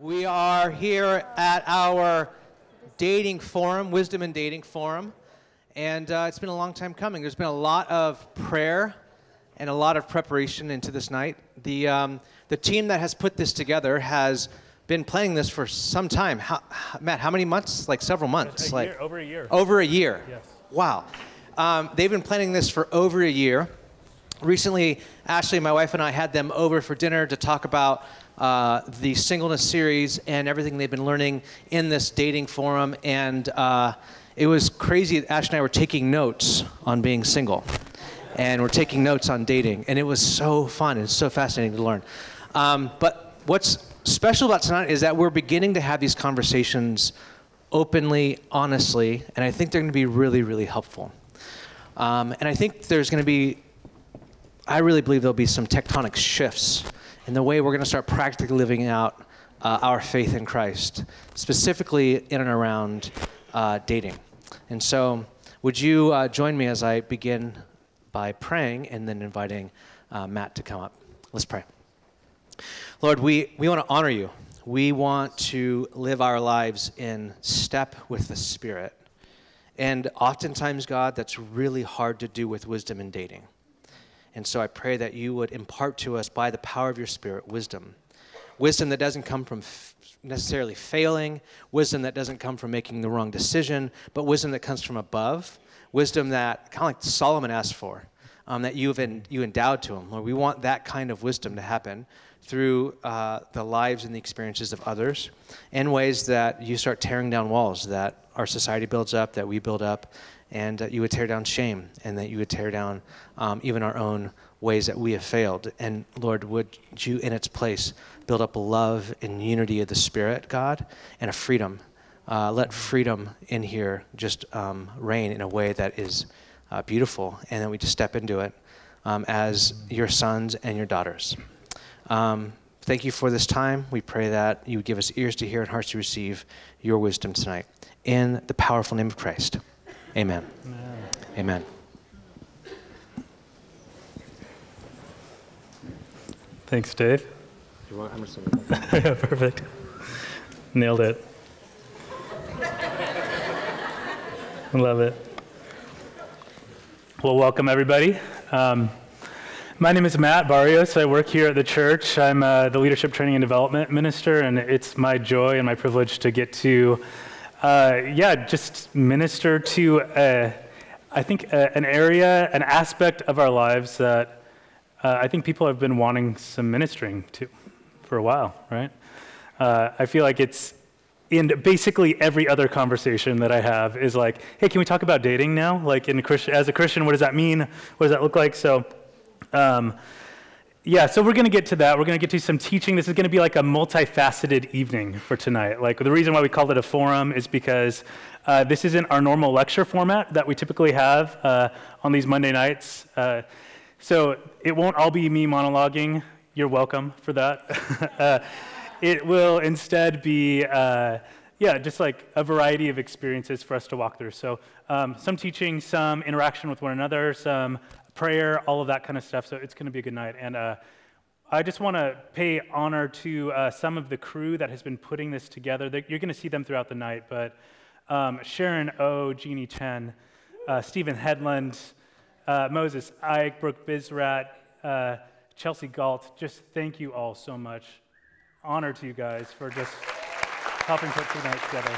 We are here at our dating forum, Wisdom and Dating Forum, and uh, it's been a long time coming. There's been a lot of prayer and a lot of preparation into this night. The, um, the team that has put this together has been planning this for some time. How, Matt, how many months? Like several months. A like year, over a year. Over a year. Yes. Wow. Um, they've been planning this for over a year. Recently, Ashley, my wife, and I had them over for dinner to talk about uh, the singleness series and everything they've been learning in this dating forum. And uh, it was crazy. Ash and I were taking notes on being single, and we're taking notes on dating, and it was so fun and so fascinating to learn. Um, but what's special about tonight is that we're beginning to have these conversations openly, honestly, and I think they're going to be really, really helpful. Um, and I think there's going to be, I really believe there'll be some tectonic shifts in the way we're going to start practically living out uh, our faith in Christ, specifically in and around uh, dating. And so, would you uh, join me as I begin by praying and then inviting uh, Matt to come up? Let's pray. Lord, we, we want to honor you. We want to live our lives in step with the Spirit. And oftentimes, God, that's really hard to do with wisdom in dating. And so I pray that you would impart to us by the power of your Spirit wisdom. Wisdom that doesn't come from f- necessarily failing, wisdom that doesn't come from making the wrong decision, but wisdom that comes from above, wisdom that kind of like Solomon asked for, um, that you've en- you endowed to him. Lord, we want that kind of wisdom to happen through uh, the lives and the experiences of others in ways that you start tearing down walls that our society builds up, that we build up, and that you would tear down shame and that you would tear down um, even our own ways that we have failed. And Lord, would you in its place build up love and unity of the Spirit, God, and a freedom. Uh, let freedom in here just um, reign in a way that is uh, beautiful, and then we just step into it um, as your sons and your daughters. Um, thank you for this time. We pray that you would give us ears to hear and hearts to receive your wisdom tonight. In the powerful name of Christ. Amen. Amen. Amen. Thanks, Dave. You're welcome. yeah, perfect. Nailed it. Love it. Well, welcome everybody. Um, my name is Matt Barrios. I work here at the church. I'm uh, the leadership training and development minister, and it's my joy and my privilege to get to, uh, yeah, just minister to, uh, I think, uh, an area, an aspect of our lives that uh, I think people have been wanting some ministering to for a while, right? I feel like it's in basically every other conversation that I have is like, hey, can we talk about dating now? Like, in as a Christian, what does that mean? What does that look like? So, um, yeah, so we're going to get to that. We're going to get to some teaching. This is going to be like a multifaceted evening for tonight. Like, the reason why we called it a forum is because uh, this isn't our normal lecture format that we typically have uh, on these Monday nights. Uh, so it won't all be me monologuing. You're welcome for that. uh, it will instead be, uh, yeah, just like a variety of experiences for us to walk through. So um, some teaching, some interaction with one another, some prayer, all of that kind of stuff. So it's going to be a good night. And uh, I just want to pay honor to uh, some of the crew that has been putting this together. They, you're going to see them throughout the night, but um, Sharon O, Jeannie Chen, uh, Stephen Headland, uh, Moses Ike, Brooke Bizrat, uh, Chelsea Galt, just thank you all so much. Honor to you guys for just helping put tonight together.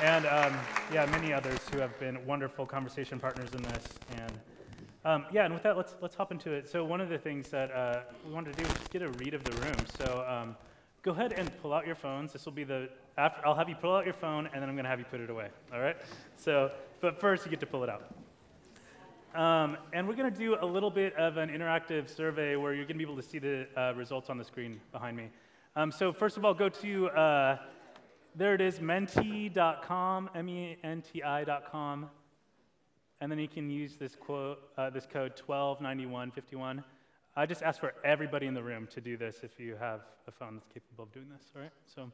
And um, yeah, many others who have been wonderful conversation partners in this. And um, yeah, and with that, let's let's hop into it. So one of the things that uh, we wanted to do was just get a read of the room. So um, go ahead and pull out your phones. This will be the after. I'll have you pull out your phone, and then I'm going to have you put it away. All right. So, but first, you get to pull it out. Um, and we're going to do a little bit of an interactive survey where you're going to be able to see the uh, results on the screen behind me. Um, so first of all, go to, uh, there it is, menti.com, M-E-N-T-I.com. And then you can use this, quote, uh, this code 129151. I just ask for everybody in the room to do this if you have a phone that's capable of doing this, all right? So,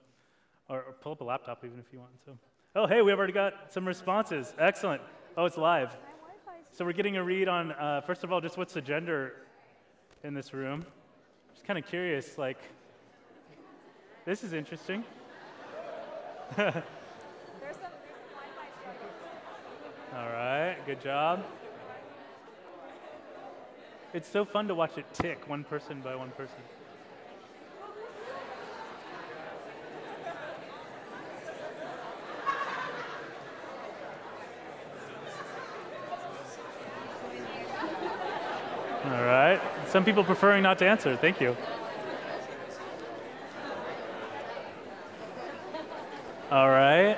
or, or pull up a laptop even if you want. So, oh, hey, we've already got some responses. Excellent. Oh, it's live. So we're getting a read on, uh, first of all, just what's the gender in this room. Just kind of curious, like, This is interesting. There's some, there's some Wi-Fi struggles. All right, good job. It's so fun to watch it tick one person by one person. All right. Some people preferring not to answer. Thank you. All right.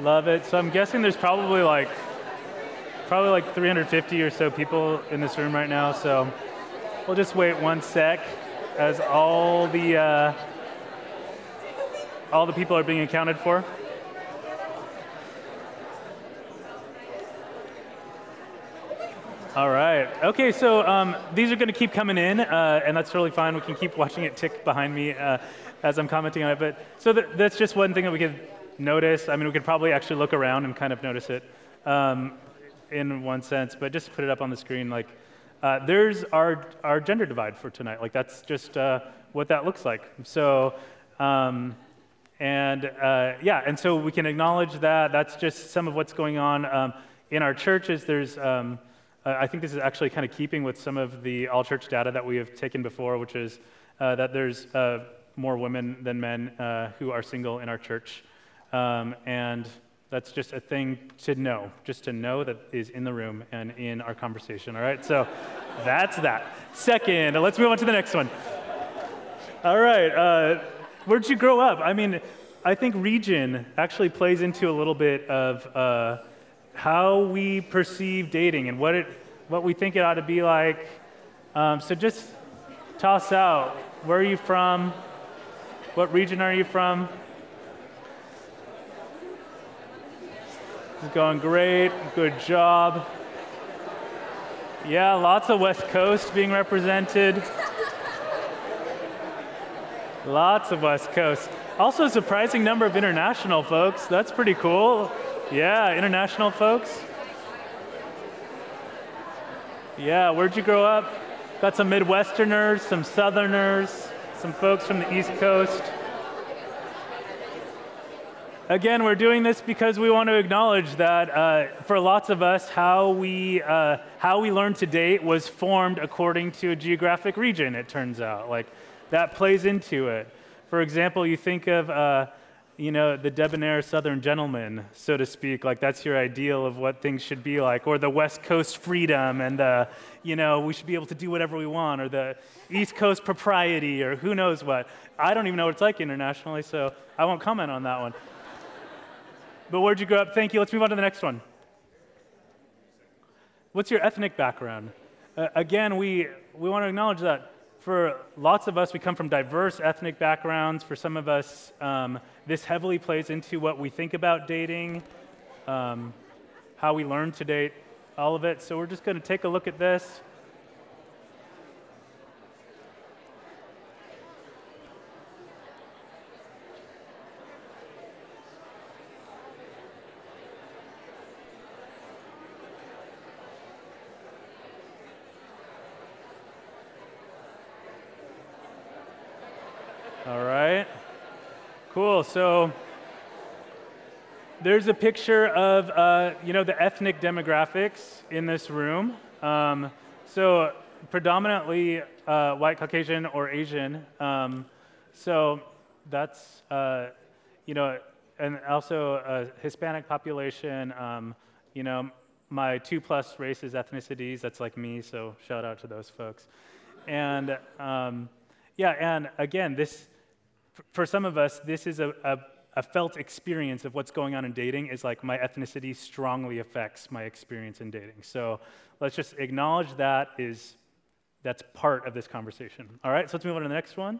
Love it. So I'm guessing there's probably like probably like 350 or so people in this room right now. So we'll just wait one sec as all the uh, all the people are being accounted for. All right. Okay, so um, these are going to keep coming in, uh, and that's totally fine. We can keep watching it tick behind me uh, as I'm commenting on it. But so th- that's just one thing that we could notice. I mean, we could probably actually look around and kind of notice it um, in one sense. But just to put it up on the screen, like uh, there's our our gender divide for tonight. Like that's just uh, what that looks like. So. Um, and uh, yeah, and so we can acknowledge that. That's just some of what's going on um, in our churches. There's um, uh, I think this is actually kind of keeping with some of the all church data that we have taken before, which is uh, that there's uh, more women than men uh, who are single in our church. Um, and that's just a thing to know, just to know that is in the room and in our conversation, all right? So that's that. Second, let's move on to the next one. All right, uh, where'd you grow up? I mean, I think region actually plays into a little bit of how we perceive dating and what it, what we think it ought to be like. Um, so just toss out where are you from? What region are you from? Is going great. Good job. Yeah, lots of West Coast being represented. Lots of West Coast. Also, a surprising number of international folks. That's pretty cool. Yeah, international folks. Yeah, where'd you grow up? Got some Midwesterners, some Southerners, some folks from the East Coast. Again, we're doing this because we want to acknowledge that uh, for lots of us, how we, uh, how we learn to date was formed according to a geographic region, it turns out. Like, that plays into it. For example, you think of uh, you know, the debonair Southern gentleman, so to speak, like that's your ideal of what things should be like, or the West Coast freedom and the, you know, we should be able to do whatever we want, or the East Coast propriety, or who knows what. I don't even know what it's like internationally, so I won't comment on that one. But where'd you grow up? Thank you. Let's move on to the next one. What's your ethnic background? Uh, again, we, we want to acknowledge that for lots of us, we come from diverse ethnic backgrounds. For some of us, um, this heavily plays into what we think about dating, um, how we learn to date, all of it. So we're just going to take a look at this. All right. Cool. So there's a picture of uh, you know the ethnic demographics in this room. Um, so predominantly uh, white, Caucasian, or Asian. Um, so that's uh, you know, and also a Hispanic population. Um, you know, my two plus races, ethnicities. That's like me. So shout out to those folks. And um, yeah, and again, this for some of us, this is a, a, a, felt experience of what's going on in dating is like my ethnicity strongly affects my experience in dating. So let's just acknowledge that is that's part of this conversation. All right, so let's move on to the next one.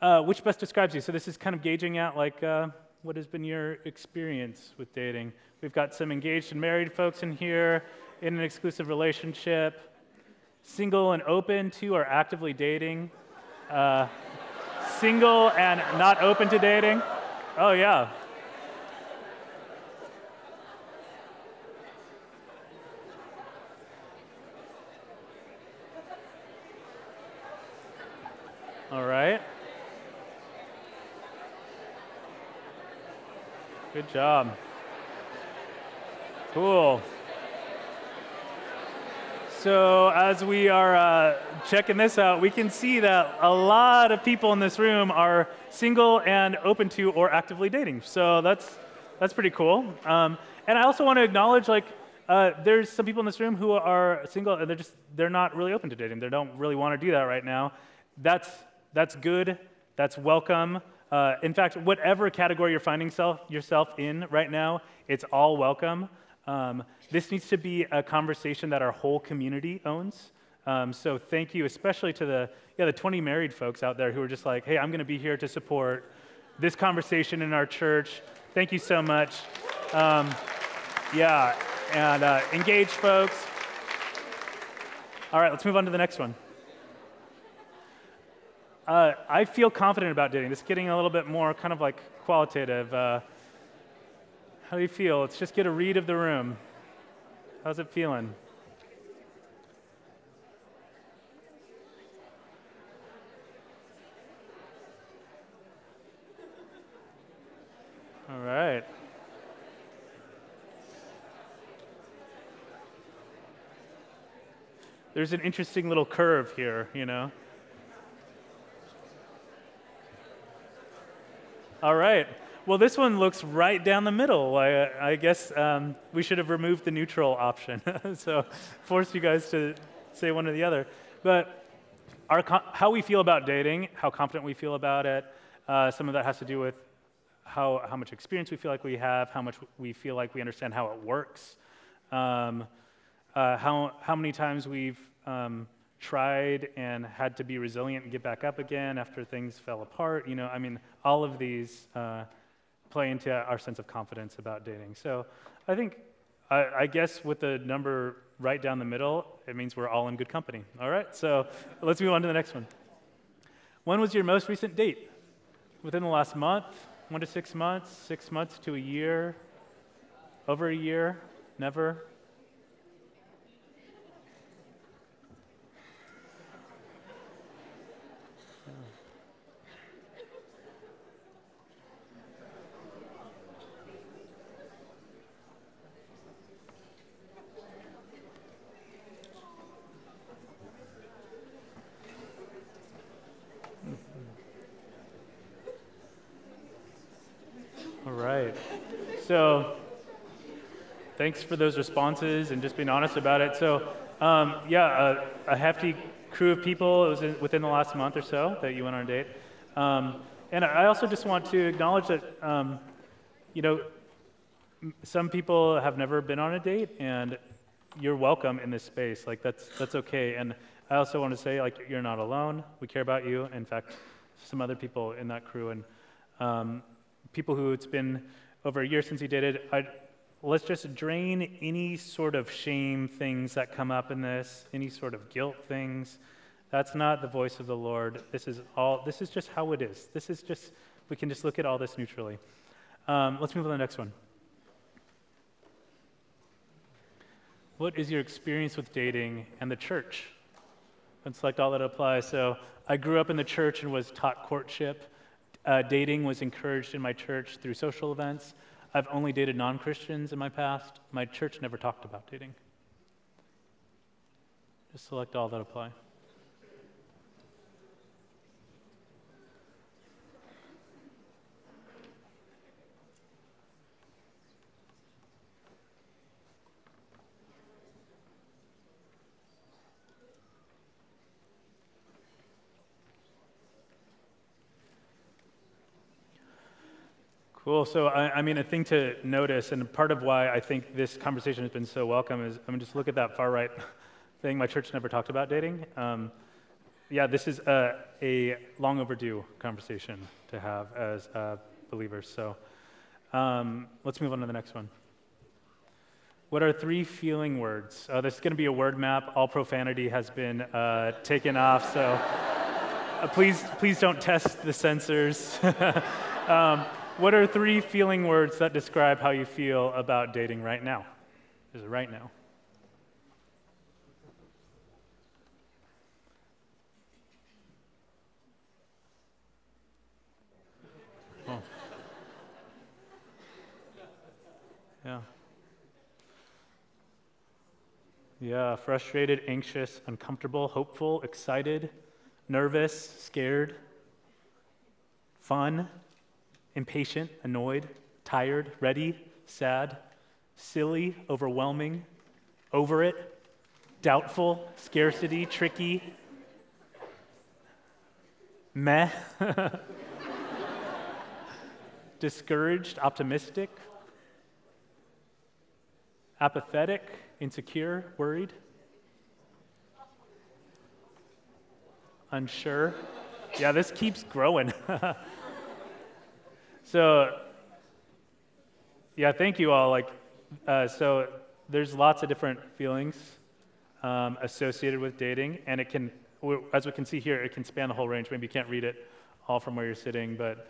Uh, which best describes you? So this is kind of gauging out like uh, what has been your experience with dating. We've got some engaged and married folks in here in an exclusive relationship, single and open to are actively dating. Uh, single and not open to dating? Oh, yeah. All right. Good job. Cool. So, as we are uh, checking this out, we can see that a lot of people in this room are single and open to or actively dating. So, that's, that's pretty cool. Um, and I also want to acknowledge like, uh, there's some people in this room who are single and they're just they're not really open to dating. They don't really want to do that right now. That's that's good. That's welcome. Uh, in fact, whatever category you're finding self, yourself in right now, it's all welcome. Um, this needs to be a conversation that our whole community owns. Um, so thank you, especially to the yeah the 20 married folks out there who are just like, hey, I'm going to be here to support this conversation in our church. Thank you so much. Um, yeah, and uh, engage folks. All right, let's move on to the next one. Uh, I feel confident about dating. This is getting a little bit more kind of like qualitative. Uh, how do you feel? Let's just get a read of the room. How's it feeling? All right. There's an interesting little curve here, you know. All right. Well, this one looks right down the middle. I, I guess um, we should have removed the neutral option. so force you guys to say one or the other. But our, how we feel about dating, how confident we feel about it, uh, some of that has to do with how, how much experience we feel like we have, how much we feel like we understand how it works, um, uh, how, how many times we've um, tried and had to be resilient and get back up again after things fell apart. You know, I mean, all of these uh, play into our sense of confidence about dating. So I think, I, I, guess with the number right down the middle, it means we're all in good company. All right, so let's move on to the next one. When was your most recent date? Within the last month? One to six months? Six months to a year? Over a year? Never? So thanks for those responses and just being honest about it. So um, yeah, a, a, hefty crew of people. It was in, within the last month or so that you went on a date. Um, and I also just want to acknowledge that, um, you know, some people have never been on a date, and you're welcome in this space. Like that's that's okay. And I also want to say, like, you're not alone. We care about you. In fact, some other people in that crew and um, people who it's been over a year since he did it. Let's just drain any sort of shame things that come up in this, any sort of guilt things. That's not the voice of the Lord. This is all. This is just how it is. This is just. We can just look at all this neutrally. Um, let's move on to the next one. What is your experience with dating and the church? And select all that applies. So I grew up in the church and was taught courtship. Uh, dating was encouraged in my church through social events. I've only dated non Christians in my past. My church never talked about dating. Just select all that apply. Cool. So, I, I, mean, a thing to notice, and part of why I think this conversation has been so welcome is, I mean, just look at that far right thing. My church never talked about dating. Um, yeah, this is a, a, long overdue conversation to have as uh, believers. So, um, let's move on to the next one. What are three feeling words? Uh, this is going to be a word map. All profanity has been uh, taken off, so uh, please, please don't test the censors. um, what are three feeling words that describe how you feel about dating right now? Is it right now? Oh. Yeah. Yeah, frustrated, anxious, uncomfortable, hopeful, excited, nervous, scared, fun impatient, annoyed, tired, ready, sad, silly, overwhelming, over it, doubtful, scarcity, tricky, meh, discouraged, optimistic, apathetic, insecure, worried, unsure. Yeah, this keeps growing. so, yeah, thank you all. Like, uh, so there's lots of different feelings um, associated with dating, and it can, as we can see here, it can span the whole range. Maybe you can't read it all from where you're sitting, but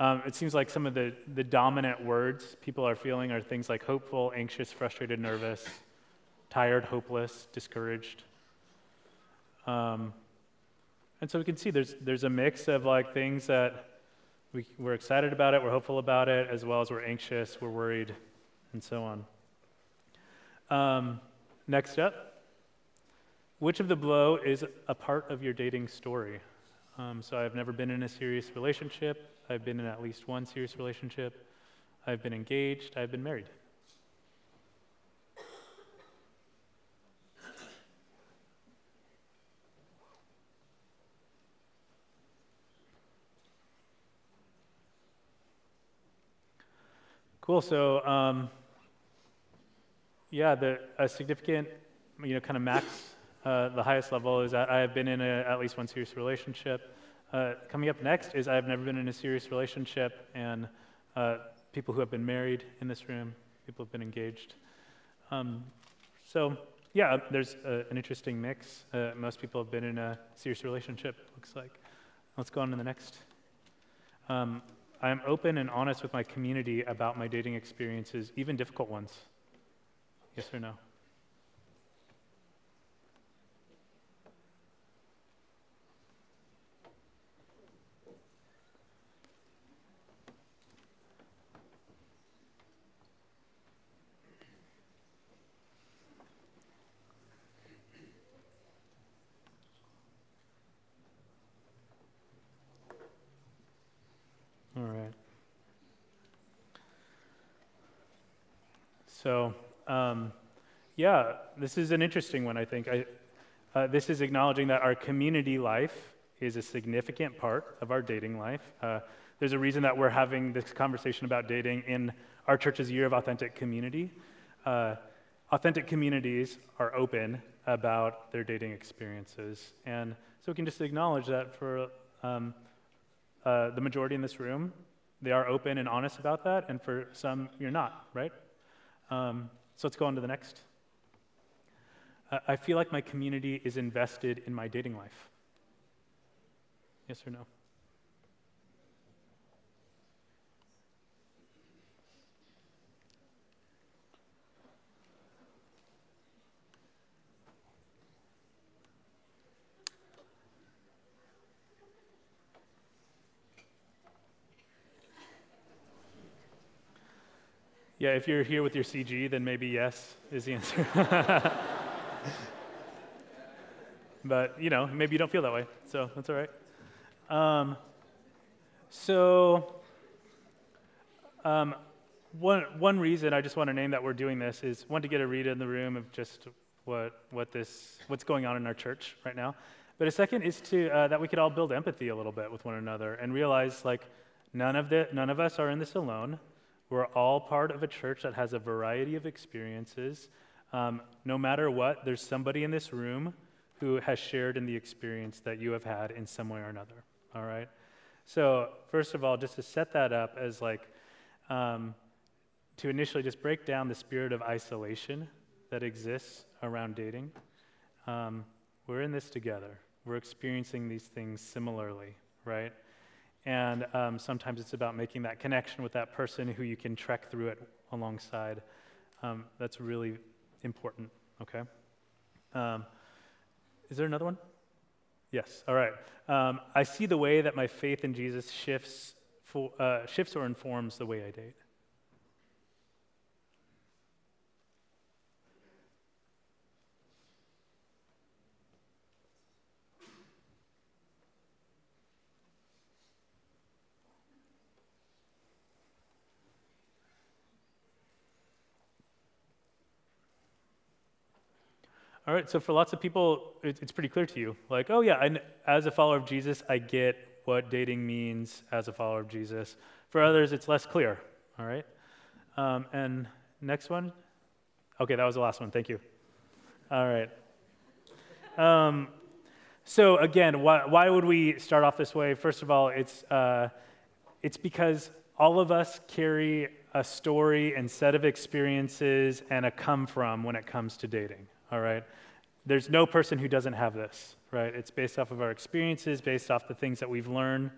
um, it seems like some of the, the dominant words people are feeling are things like hopeful, anxious, frustrated, nervous, tired, hopeless, discouraged. Um, and so we can see there's, there's a mix of like things that we, we're excited about it, we're hopeful about it, as well as we're anxious, we're worried, and so on. Um, next up, which of the below is a part of your dating story? Um, so I've never been in a serious relationship. I've been in at least one serious relationship. I've been engaged. I've been married. Cool. So, um, yeah, the, a significant, you know, kind of max uh, the highest level is that I have been in a, at least one serious relationship. Uh, coming up next is I've never been in a serious relationship, and uh, people who have been married in this room, people have been engaged. Um, so, yeah, there's a, an interesting mix. Uh, most people have been in a serious relationship, looks like. Let's go on to the next. Um, I'm open and honest with my community about my dating experiences, even difficult ones. Yes or no? All right. So, um, yeah, this is an interesting one, I think. I, uh, this is acknowledging that our community life is a significant part of our dating life. Uh, there's a reason that we're having this conversation about dating in our church's year of authentic community. Uh, authentic communities are open about their dating experiences. And so we can just acknowledge that for um, uh, the majority in this room, they are open and honest about that, and for some, you're not, right? Um, so let's go on to the next. I feel like my community is invested in my dating life. Yes or no? Yeah, if you're here with your CG, then maybe yes is the answer. but, you know, maybe you don't feel that way, so that's all right. Um, so, um, one, one reason I just want to name that we're doing this is one to get a read in the room of just what, what this, what's going on in our church right now. But a second is to, uh, that we could all build empathy a little bit with one another and realize like none of, the, none of us are in this alone. We're all part of a church that has a variety of experiences. Um, no matter what, there's somebody in this room who has shared in the experience that you have had in some way or another. All right? So, first of all, just to set that up as like, um, to initially just break down the spirit of isolation that exists around dating. Um, we're in this together. We're experiencing these things similarly, right? And um, sometimes it's about making that connection with that person who you can trek through it alongside. Um, that's really important, okay? Um, is there another one? Yes, all right. Um, I see the way that my faith in Jesus shifts, for, uh, shifts or informs the way I date. All right, so for lots of people, it, it's pretty clear to you. Like, oh, yeah, I, as a follower of Jesus, I get what dating means as a follower of Jesus. For others, it's less clear. All right? Um, and next one. Okay, that was the last one. Thank you. All right. Um, so, again, why, why would we start off this way? First of all, it's, uh, it's because all of us carry a story and set of experiences and a come from when it comes to dating. All right? There's no person who doesn't have this, right? It's based off of our experiences, based off the things that we've learned.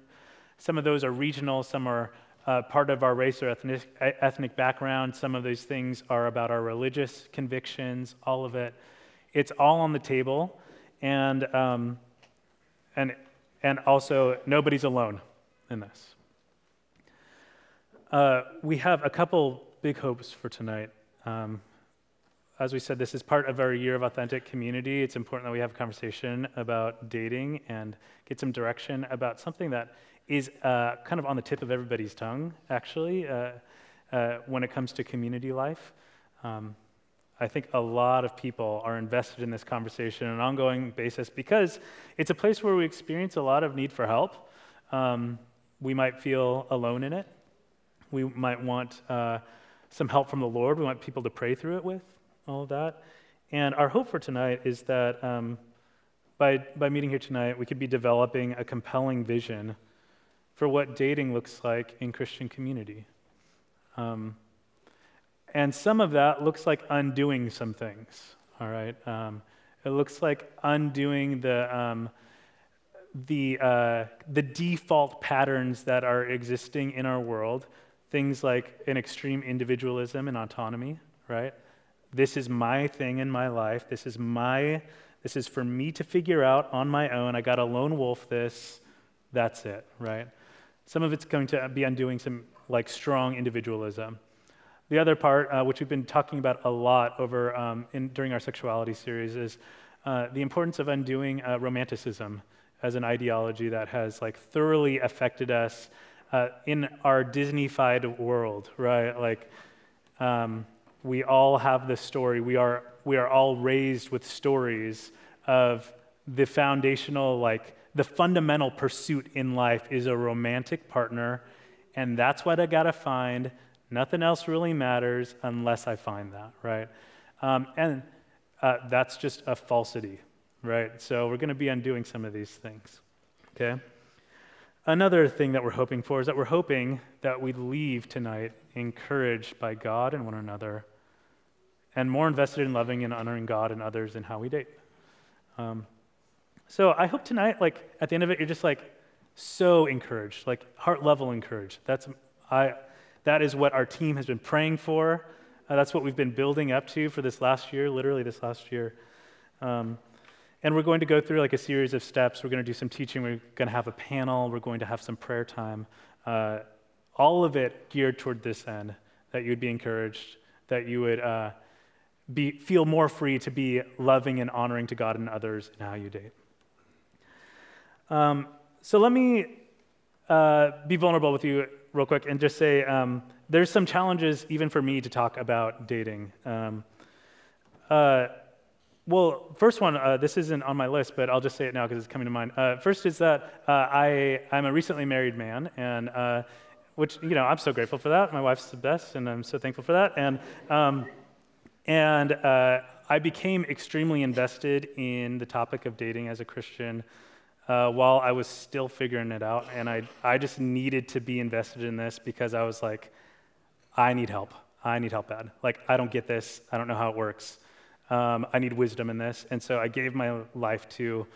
Some of those are regional, some are uh, part of our race or ethnic, ethnic background. Some of those things are about our religious convictions, all of it. It's all on the table. And, um, and, and also, nobody's alone in this. Uh, we have a couple big hopes for tonight. Um, as we said, this is part of our year of authentic community. It's important that we have a conversation about dating and get some direction about something that is uh, kind of on the tip of everybody's tongue, actually, uh, uh, when it comes to community life. Um, I think a lot of people are invested in this conversation on an ongoing basis because it's a place where we experience a lot of need for help. Um, we might feel alone in it. We might want uh, some help from the Lord. We want people to pray through it with all of that. And our hope for tonight is that um, by, by meeting here tonight, we could be developing a compelling vision for what dating looks like in Christian community. Um, and some of that looks like undoing some things, all right? Um, it looks like undoing the, um, the, uh, the default patterns that are existing in our world, things like an extreme individualism and autonomy, right? This is my thing in my life. This is my this is for me to figure out on my own. I got to lone wolf this. That's it, right? Some of it's going to be undoing some like strong individualism. The other part, uh, which we've been talking about a lot over um, in, during our sexuality series, is uh, the importance of undoing uh, romanticism as an ideology that has like thoroughly affected us uh, in our Disneyfied world, right? Like. Um, we all have this story. We are, we are all raised with stories of the foundational, like, the fundamental pursuit in life is a romantic partner, and that's what I gotta find. Nothing else really matters unless I find that, right? Um, and uh, that's just a falsity, right? So we're gonna be undoing some of these things, okay? Another thing that we're hoping for is that we're hoping that we leave tonight encouraged by God and one another and more invested in loving and honoring God and others in how we date. Um, so I hope tonight, like at the end of it, you're just like so encouraged, like heart level encouraged. That's I. That is what our team has been praying for. Uh, that's what we've been building up to for this last year, literally this last year. Um, and we're going to go through like a series of steps. We're going to do some teaching. We're going to have a panel. We're going to have some prayer time. Uh, all of it geared toward this end that you would be encouraged, that you would uh, be, feel more free to be loving and honoring to God and others in how you date. Um, so let me uh, be vulnerable with you real quick and just say um, there's some challenges even for me to talk about dating. Um, uh, well, first one, uh, this isn't on my list, but I'll just say it now because it's coming to mind. Uh, first is that uh, I, I'm a recently married man, and uh, which, you know, I'm so grateful for that. My wife's the best, and I'm so thankful for that. And um, and uh, I became extremely invested in the topic of dating as a Christian uh, while I was still figuring it out. And I, I just needed to be invested in this because I was like, I need help. I need help bad. Like, I don't get this. I don't know how it works. Um, I need wisdom in this. And so I gave my life to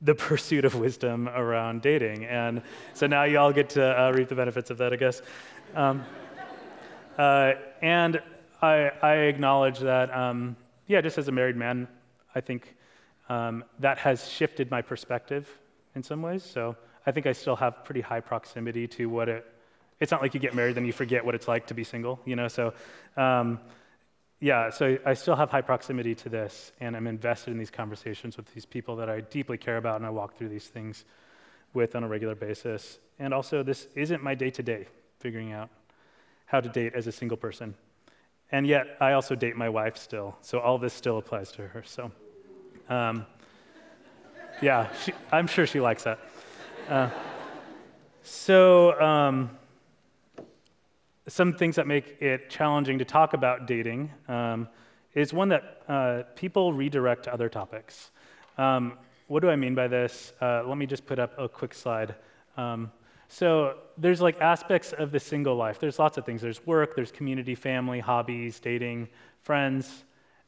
the pursuit of wisdom around dating. And so now you all get to uh, reap the benefits of that, I guess. Um, uh, and I, I acknowledge that, um, yeah, just as a married man, I think um, that has shifted my perspective in some ways. So I think I still have pretty high proximity to what it. It's not like you get married then you forget what it's like to be single, you know. So, um, yeah, so I still have high proximity to this, and I'm invested in these conversations with these people that I deeply care about, and I walk through these things with on a regular basis. And also, this isn't my day to day figuring out how to date as a single person. And yet, I also date my wife still, so all this still applies to her. So, Um, yeah, she, I'm sure she likes that. Uh, so, um, some things that make it challenging to talk about dating um, is one that uh, people redirect to other topics. Um, what do I mean by this? Uh, let me just put up a quick slide. Um, so there's like aspects of the single life. There's lots of things. There's work, there's community, family, hobbies, dating, friends,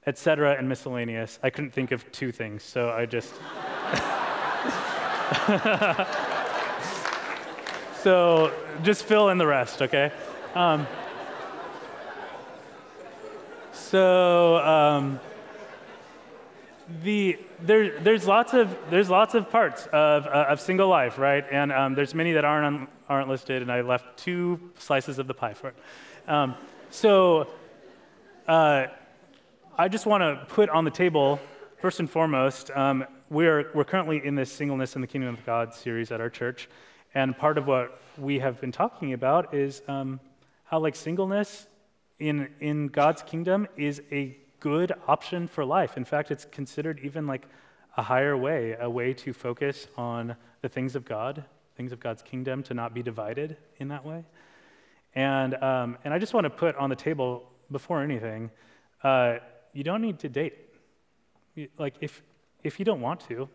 etc., and miscellaneous. I couldn't think of two things, so I just. so just fill in the rest, okay? Um, so um, the there, there's lots of there's lots of parts of, uh, of single life, right? And um, there's many that aren't aren't listed, and I left two slices of the pie for it. Um, so uh, I just want to put on the table first and foremost. Um, we're we're currently in this singleness in the kingdom of God series at our church, and part of what we have been talking about is um, how like singleness in in God's kingdom is a good option for life. In fact, it's considered even like a higher way, a way to focus on the things of God, things of God's kingdom, to not be divided in that way. And, um, and I just want to put on the table before anything, uh, you don't need to date. Like, if, if you don't want to,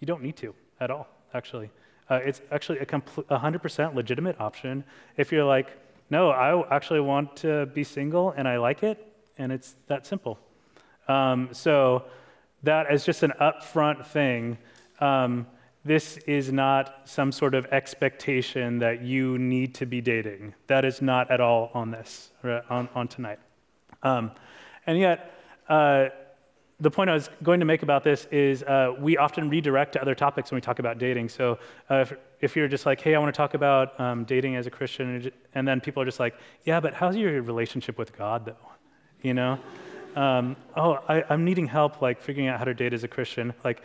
you don't need to at all, actually. Uh, it's actually a compl- 100% legitimate option. If you're like, no, I actually want to be single and I like it, and it's that simple. Um, so, that as just an upfront thing. Um, this is not some sort of expectation that you need to be dating. That is not at all on this, on, on tonight. Um, and yet, uh, the point I was going to make about this is uh, we often redirect to other topics when we talk about dating. So uh, if, if, you're just like, hey, I want to talk about um, dating as a Christian, and then people are just like, yeah, but how's your relationship with God, though? You know? Um, oh, I, I'm needing help, like figuring out how to date as a Christian. Like,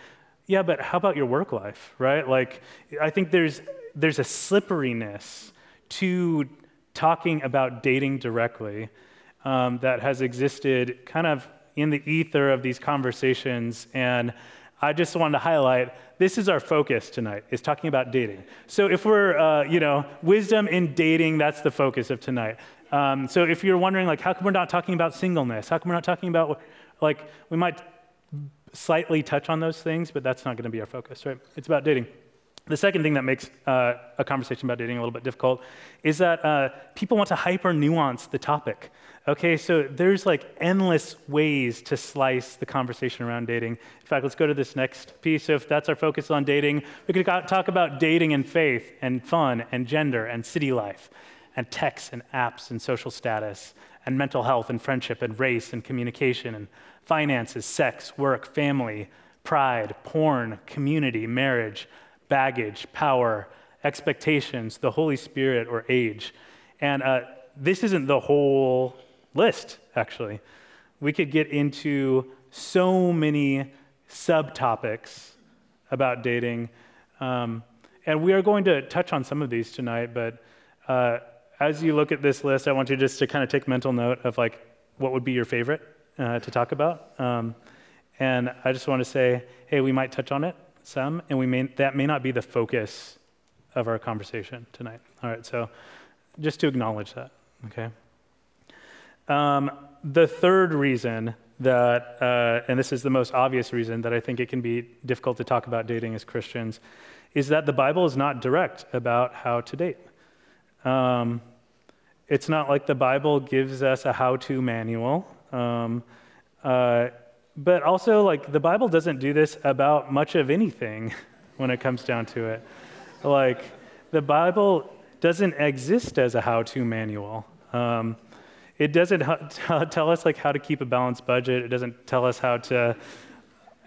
yeah, but how about your work life, right? Like, I think there's there's a slipperiness to talking about dating directly um, that has existed kind of in the ether of these conversations and I just wanted to highlight this is our focus tonight, is talking about dating. So if we're, uh, you know, wisdom in dating, that's the focus of tonight. Um, so if you're wondering, like, how come we're not talking about singleness? How come we're not talking about, like, we might slightly touch on those things, but that's not going to be our focus, right? It's about dating. The second thing that makes uh, a conversation about dating a little bit difficult is that uh, people want to hyper nuance the topic. Okay, so there's like endless ways to slice the conversation around dating. In fact, let's go to this next piece. So, if that's our focus on dating, we could talk about dating and faith and fun and gender and city life and texts and apps and social status and mental health and friendship and race and communication and finances, sex, work, family, pride, porn, community, marriage, baggage, power, expectations, the Holy Spirit, or age. And uh, this isn't the whole list, actually. We could get into so many subtopics about dating. Um, and we are going to touch on some of these tonight, but uh, as you look at this list, I want you just to kind of take mental note of like what would be your favorite uh, to talk about. Um, and I just want to say, hey, we might touch on it some, and we may, that may not be the focus of our conversation tonight. All right, so just to acknowledge that, okay? Um, the third reason that, uh, and this is the most obvious reason that I think it can be difficult to talk about dating as Christians, is that the Bible is not direct about how to date. Um, it's not like the Bible gives us a how to manual. Um, uh, but also, like, the Bible doesn't do this about much of anything when it comes down to it. Like, the Bible doesn't exist as a how to manual. Um, it doesn't tell us like how to keep a balanced budget. It doesn't tell us how to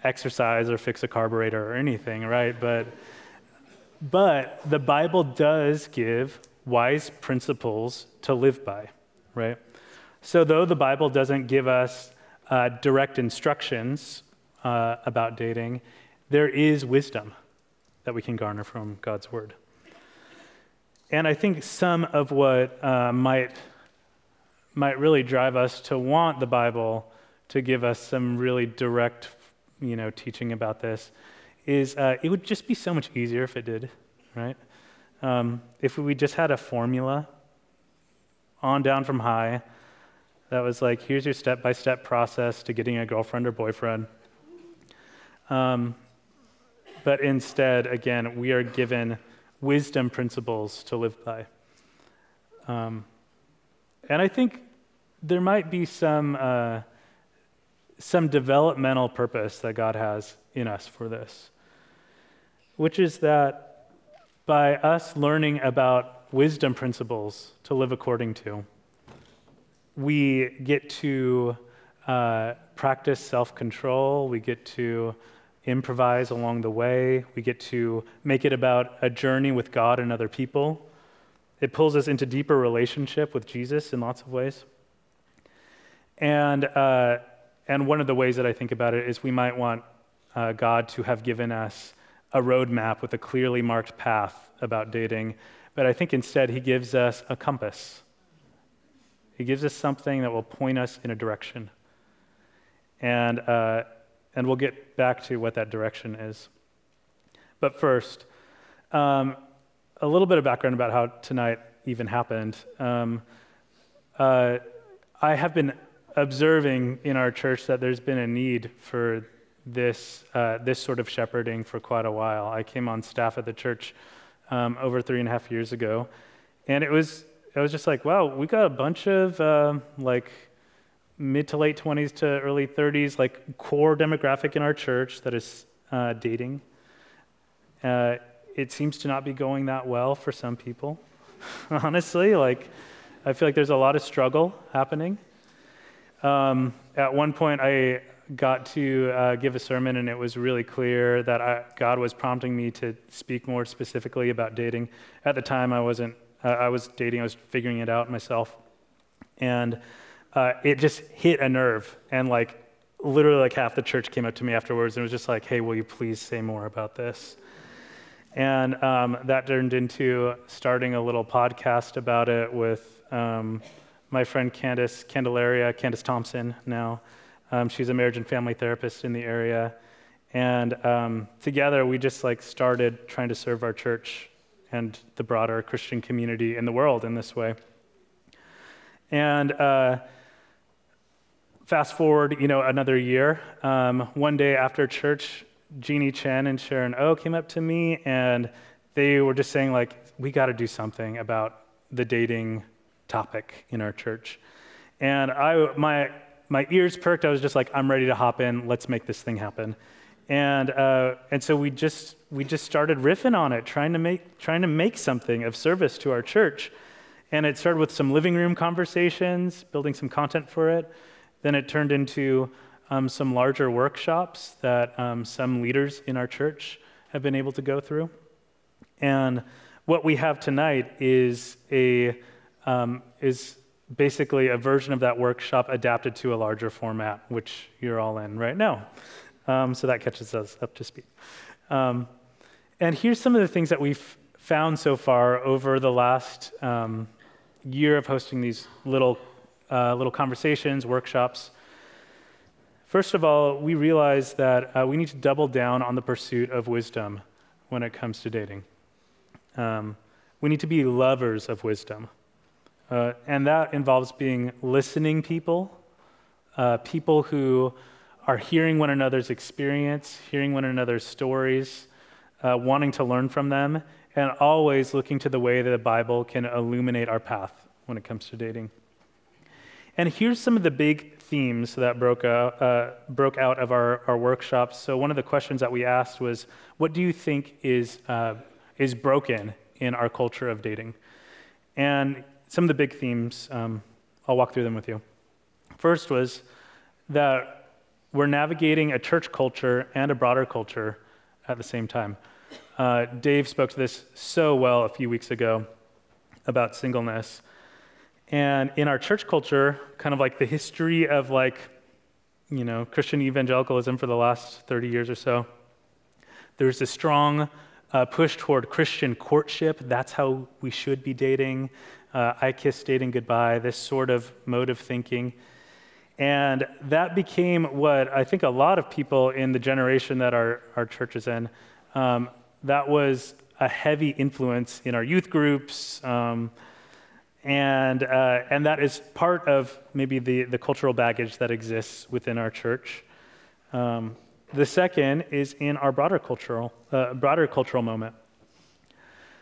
exercise or fix a carburetor or anything, right? But but the Bible does give wise principles to live by, right? So though the Bible doesn't give us uh, direct instructions uh, about dating, there is wisdom that we can garner from God's word. And I think some of what uh, might might really drive us to want the Bible to give us some really direct you know, teaching about this, is uh, it would just be so much easier if it did, right? Um, if we just had a formula on down from high that was like, here's your step by step process to getting a girlfriend or boyfriend. Um, but instead, again, we are given wisdom principles to live by. Um, and I think there might be some, uh, some developmental purpose that God has in us for this, which is that by us learning about wisdom principles to live according to, we get to uh, practice self control, we get to improvise along the way, we get to make it about a journey with God and other people. It pulls us into deeper relationship with Jesus in lots of ways. And, uh, and one of the ways that I think about it is we might want uh, God to have given us a roadmap with a clearly marked path about dating, but I think instead he gives us a compass. He gives us something that will point us in a direction. And, uh, and we'll get back to what that direction is. But first, um, a little bit of background about how tonight even happened. Um, uh, I have been observing in our church that there's been a need for this, uh, this sort of shepherding for quite a while. I came on staff at the church um, over three and a half years ago, and it was, I was just like, wow, we got a bunch of uh, like mid to late 20s to early 30s, like core demographic in our church that is uh, dating. Uh, it seems to not be going that well for some people, honestly. Like, I feel like there's a lot of struggle happening. Um, at one point, I got to uh, give a sermon, and it was really clear that I, God was prompting me to speak more specifically about dating. At the time, I wasn't. I was dating. I was figuring it out myself, and uh, it just hit a nerve. And like, literally, like half the church came up to me afterwards and was just like, "Hey, will you please say more about this?" And um, that turned into starting a little podcast about it with um, my friend Candace Candelaria, Candace Thompson now. Um, she's a marriage and family therapist in the area. And um, together we just like started trying to serve our church and the broader Christian community in the world in this way. And uh, fast forward, you know, another year. Um, one day after church, Jeannie Chen and Sharon O came up to me and they were just saying like, we got to do something about the dating topic in our church. And I, my, my ears perked. I was just like, I'm ready to hop in. Let's make this thing happen. And, uh, and so we just, we just started riffing on it, trying to, make, trying to make something of service to our church. And it started with some living room conversations, building some content for it. Then it turned into um, some larger workshops that um, some leaders in our church have been able to go through. And what we have tonight is a um, is basically a version of that workshop adapted to a larger format, which you're all in right now. Um, so that catches us up to speed. Um, and here's some of the things that we've found so far over the last um, year of hosting these little uh, little conversations, workshops. First of all, we realize that uh, we need to double down on the pursuit of wisdom when it comes to dating. Um, we need to be lovers of wisdom. Uh, and that involves being listening people, uh, people who are hearing one another's experience, hearing one another's stories, uh, wanting to learn from them, and always looking to the way that the Bible can illuminate our path when it comes to dating. And here's some of the big themes that broke out, uh, broke out of our, our workshops. So, one of the questions that we asked was What do you think is, uh, is broken in our culture of dating? And some of the big themes, um, I'll walk through them with you. First was that we're navigating a church culture and a broader culture at the same time. Uh, Dave spoke to this so well a few weeks ago about singleness. And in our church culture, kind of like the history of like, you know, Christian evangelicalism for the last 30 years or so, there's a strong uh, push toward Christian courtship. That's how we should be dating. Uh, I kiss dating goodbye, this sort of mode of thinking. And that became what I think a lot of people in the generation that our, our church is in, um, that was a heavy influence in our youth groups. Um, and, uh, and that is part of maybe the, the cultural baggage that exists within our church. Um, the second is in our broader cultural, uh, broader cultural moment.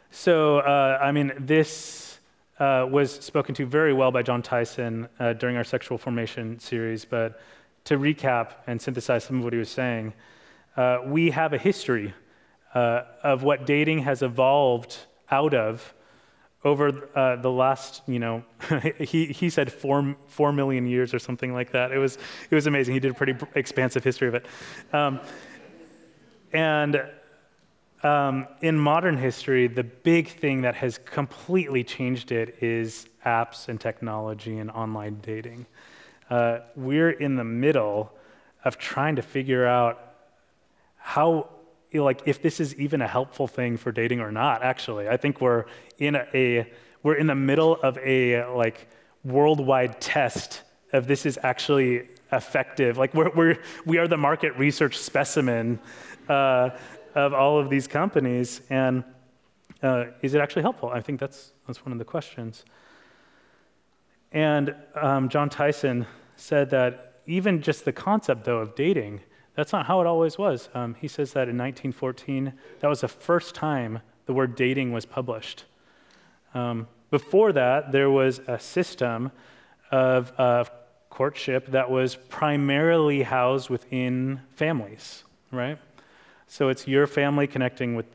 So, uh, I mean, this uh, was spoken to very well by Jon Tyson uh, during our sexual formation series, but to recap and synthesize some of what he was saying, uh, we have a history uh, of what dating has evolved out of over uh, the last, you know, he, he said four, four million years or something like that. It was, it was amazing. He did a pretty expansive history of it. Um, and um, in modern history, the big thing that has completely changed it is apps and technology and online dating. Uh, we're in the middle of trying to figure out how you know, like if this is even a helpful thing for dating or not actually i think we're in a, a, we're in the middle of a like worldwide test of this is actually effective like we're, we're we are the market research specimen uh, of all of these companies and uh, is it actually helpful i think that's that's one of the questions and um, jon tyson said that even just the concept though of dating that's not how it always was. Um, he says that in 1914, that was the first time the word dating was published. Um, before that, there was a system of uh, courtship that was primarily housed within families, right? So it's your family connecting with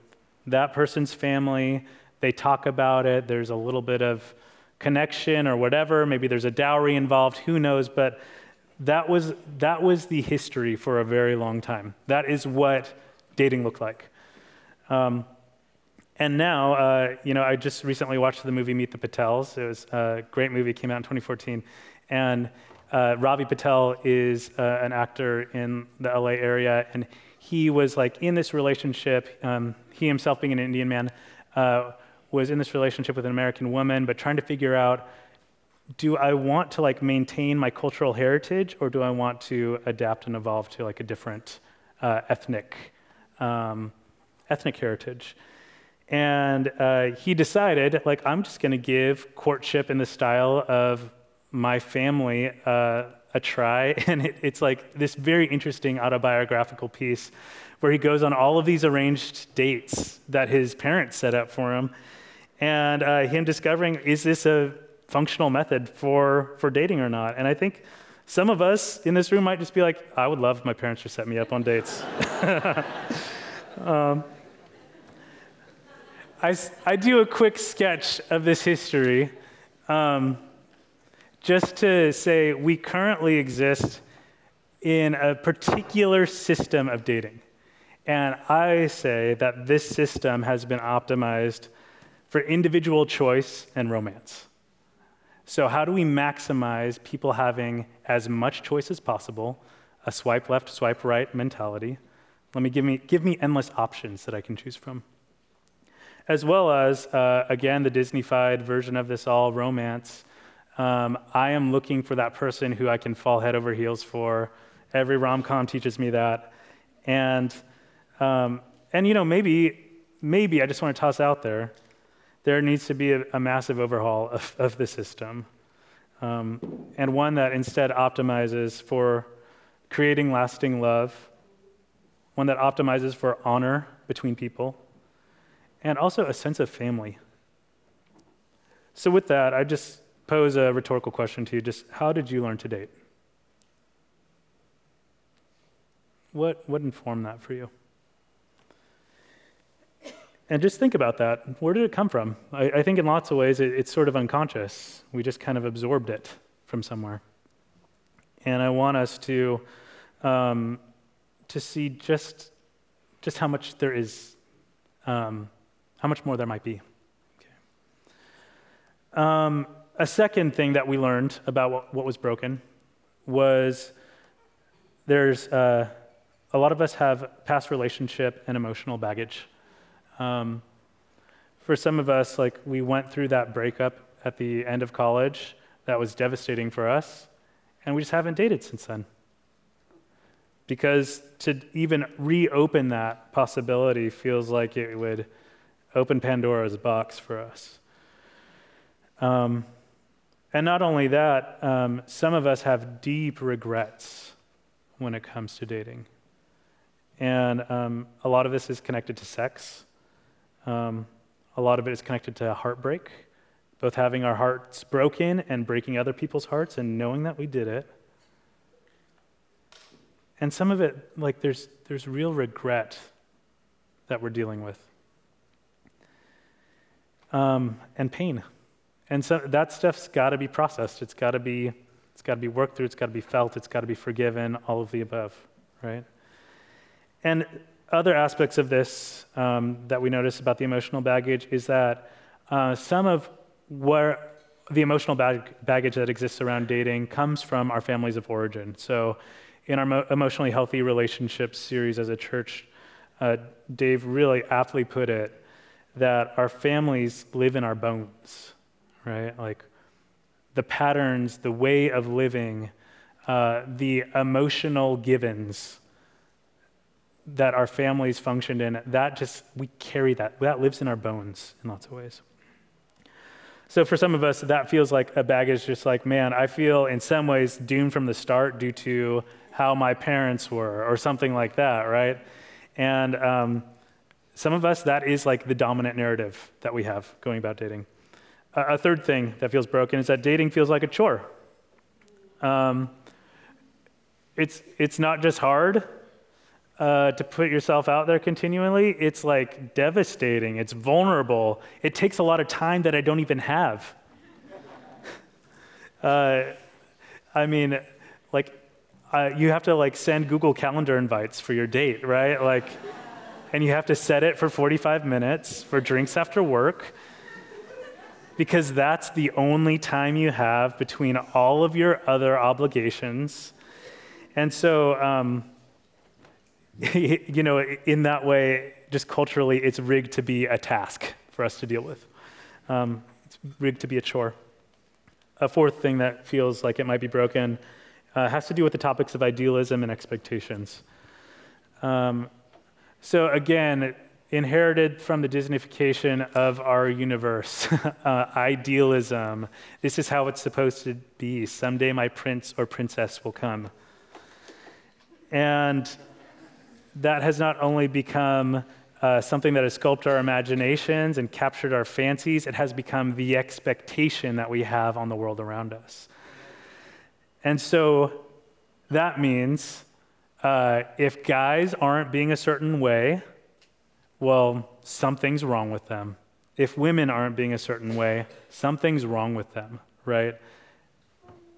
that person's family. They talk about it. There's a little bit of connection or whatever. Maybe there's a dowry involved. Who knows? But that was, that was the history for a very long time. That is what dating looked like. Um, and now, uh, you know, I just recently watched the movie Meet the Patels. It was a great movie, came out in 2014. And uh, Ravi Patel is uh, an actor in the LA area, and he was like in this relationship. Um, he himself, being an Indian man, uh, was in this relationship with an American woman, but trying to figure out do I want to like maintain my cultural heritage or do I want to adapt and evolve to like a different uh, ethnic um, ethnic heritage? And uh, he decided like I'm just going to give courtship in the style of my family uh, a try, and it, it's like this very interesting autobiographical piece where he goes on all of these arranged dates that his parents set up for him, and uh, him discovering is this a functional method for, for dating or not. And I think some of us in this room might just be like, I would love if my parents to set me up on dates. um, I, I do a quick sketch of this history um, just to say we currently exist in a particular system of dating. And I say that this system has been optimized for individual choice and romance. So, how do we maximize people having as much choice as possible, a swipe left, swipe right mentality? Let me give me, give me endless options that I can choose from. As well as, uh, again, the Disneyfied version of this all romance. Um, I am looking for that person who I can fall head over heels for. Every rom com teaches me that. And, um, and you know, maybe, maybe I just want to toss out there there needs to be a, a massive overhaul of, of the system, um, and one that instead optimizes for creating lasting love, one that optimizes for honor between people, and also a sense of family. So, with that, I just pose a rhetorical question to you just how did you learn to date? What, what informed that for you? And just think about that. Where did it come from? I, I think in lots of ways it, it's sort of unconscious. We just kind of absorbed it from somewhere. And I want us to, um, to see just, just how much there is, um, how much more there might be. Okay. Um, a second thing that we learned about what, what was broken was there's uh, a lot of us have past relationship and emotional baggage um, for some of us, like we went through that breakup at the end of college that was devastating for us. and we just haven't dated since then. Because to even reopen that possibility feels like it would open Pandora's box for us. Um, and not only that, um, some of us have deep regrets when it comes to dating. And um, a lot of this is connected to sex. Um, a lot of it is connected to heartbreak, both having our hearts broken and breaking other people's hearts and knowing that we did it. And some of it, like, there's, there's real regret that we're dealing with, um, and pain. And so that stuff's got to be processed. It's got to be, it's got to be worked through. It's got to be felt. It's got to be forgiven. All of the above, right? And other aspects of this um, that we notice about the emotional baggage is that uh, some of where the emotional bag- baggage that exists around dating comes from our families of origin. So, in our mo- emotionally healthy relationships series as a church, uh, Dave really aptly put it that our families live in our bones, right? Like the patterns, the way of living, uh, the emotional givens that our families functioned in, that just, we carry that. That lives in our bones in lots of ways. So for some of us, that feels like a baggage, just like, man, I feel in some ways doomed from the start due to how my parents were, or something like that, right? And um, some of us, that is like the dominant narrative that we have going about dating. A third thing that feels broken is that dating feels like a chore. Um, it's, it's not just hard, uh, to put yourself out there continually, it's like devastating. It's vulnerable. It takes a lot of time that I don't even have. uh, I mean, like, uh, you have to like send Google Calendar invites for your date, right? Like, and you have to set it for 45 minutes for drinks after work because that's the only time you have between all of your other obligations. And so, um, you know, in that way, just culturally, it's rigged to be a task for us to deal with. Um, it's rigged to be a chore. A fourth thing that feels like it might be broken uh, has to do with the topics of idealism and expectations. Um, so, again, inherited from the Disneyfication of our universe, uh, idealism. This is how it's supposed to be. Someday my prince or princess will come. And that has not only become uh, something that has sculpted our imaginations and captured our fancies, it has become the expectation that we have on the world around us. And so that means uh, if guys aren't being a certain way, well, something's wrong with them. If women aren't being a certain way, something's wrong with them, right?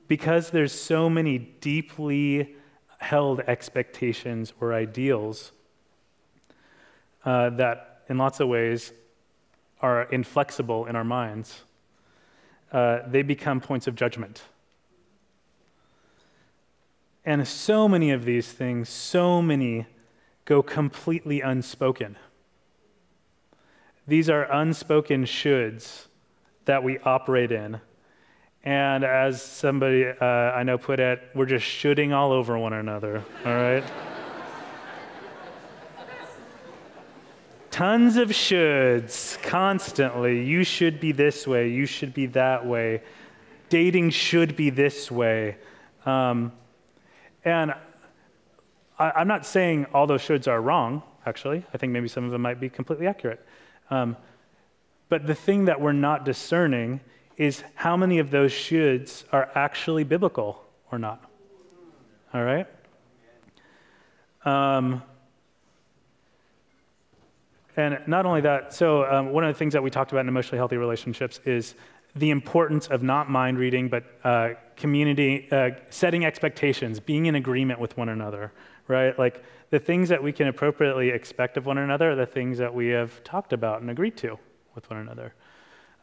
Because there's so many deeply held expectations or ideals uh, that, in lots of ways, are inflexible in our minds, uh, they become points of judgment. And so many of these things, so many go completely unspoken. These are unspoken shoulds that we operate in and as somebody uh, I know put it, we're just shooting all over one another, all right? Tons of shoulds constantly. You should be this way, you should be that way. Dating should be this way. Um, and I, am not saying all those shoulds are wrong, actually. I think maybe some of them might be completely accurate. Um, but the thing that we're not discerning is how many of those shoulds are actually biblical or not. All right? Um, and not only that, so um, one of the things that we talked about in emotionally healthy relationships is the importance of not mind reading, but uh, community, uh, setting expectations, being in agreement with one another, right? Like the things that we can appropriately expect of one another are the things that we have talked about and agreed to with one another.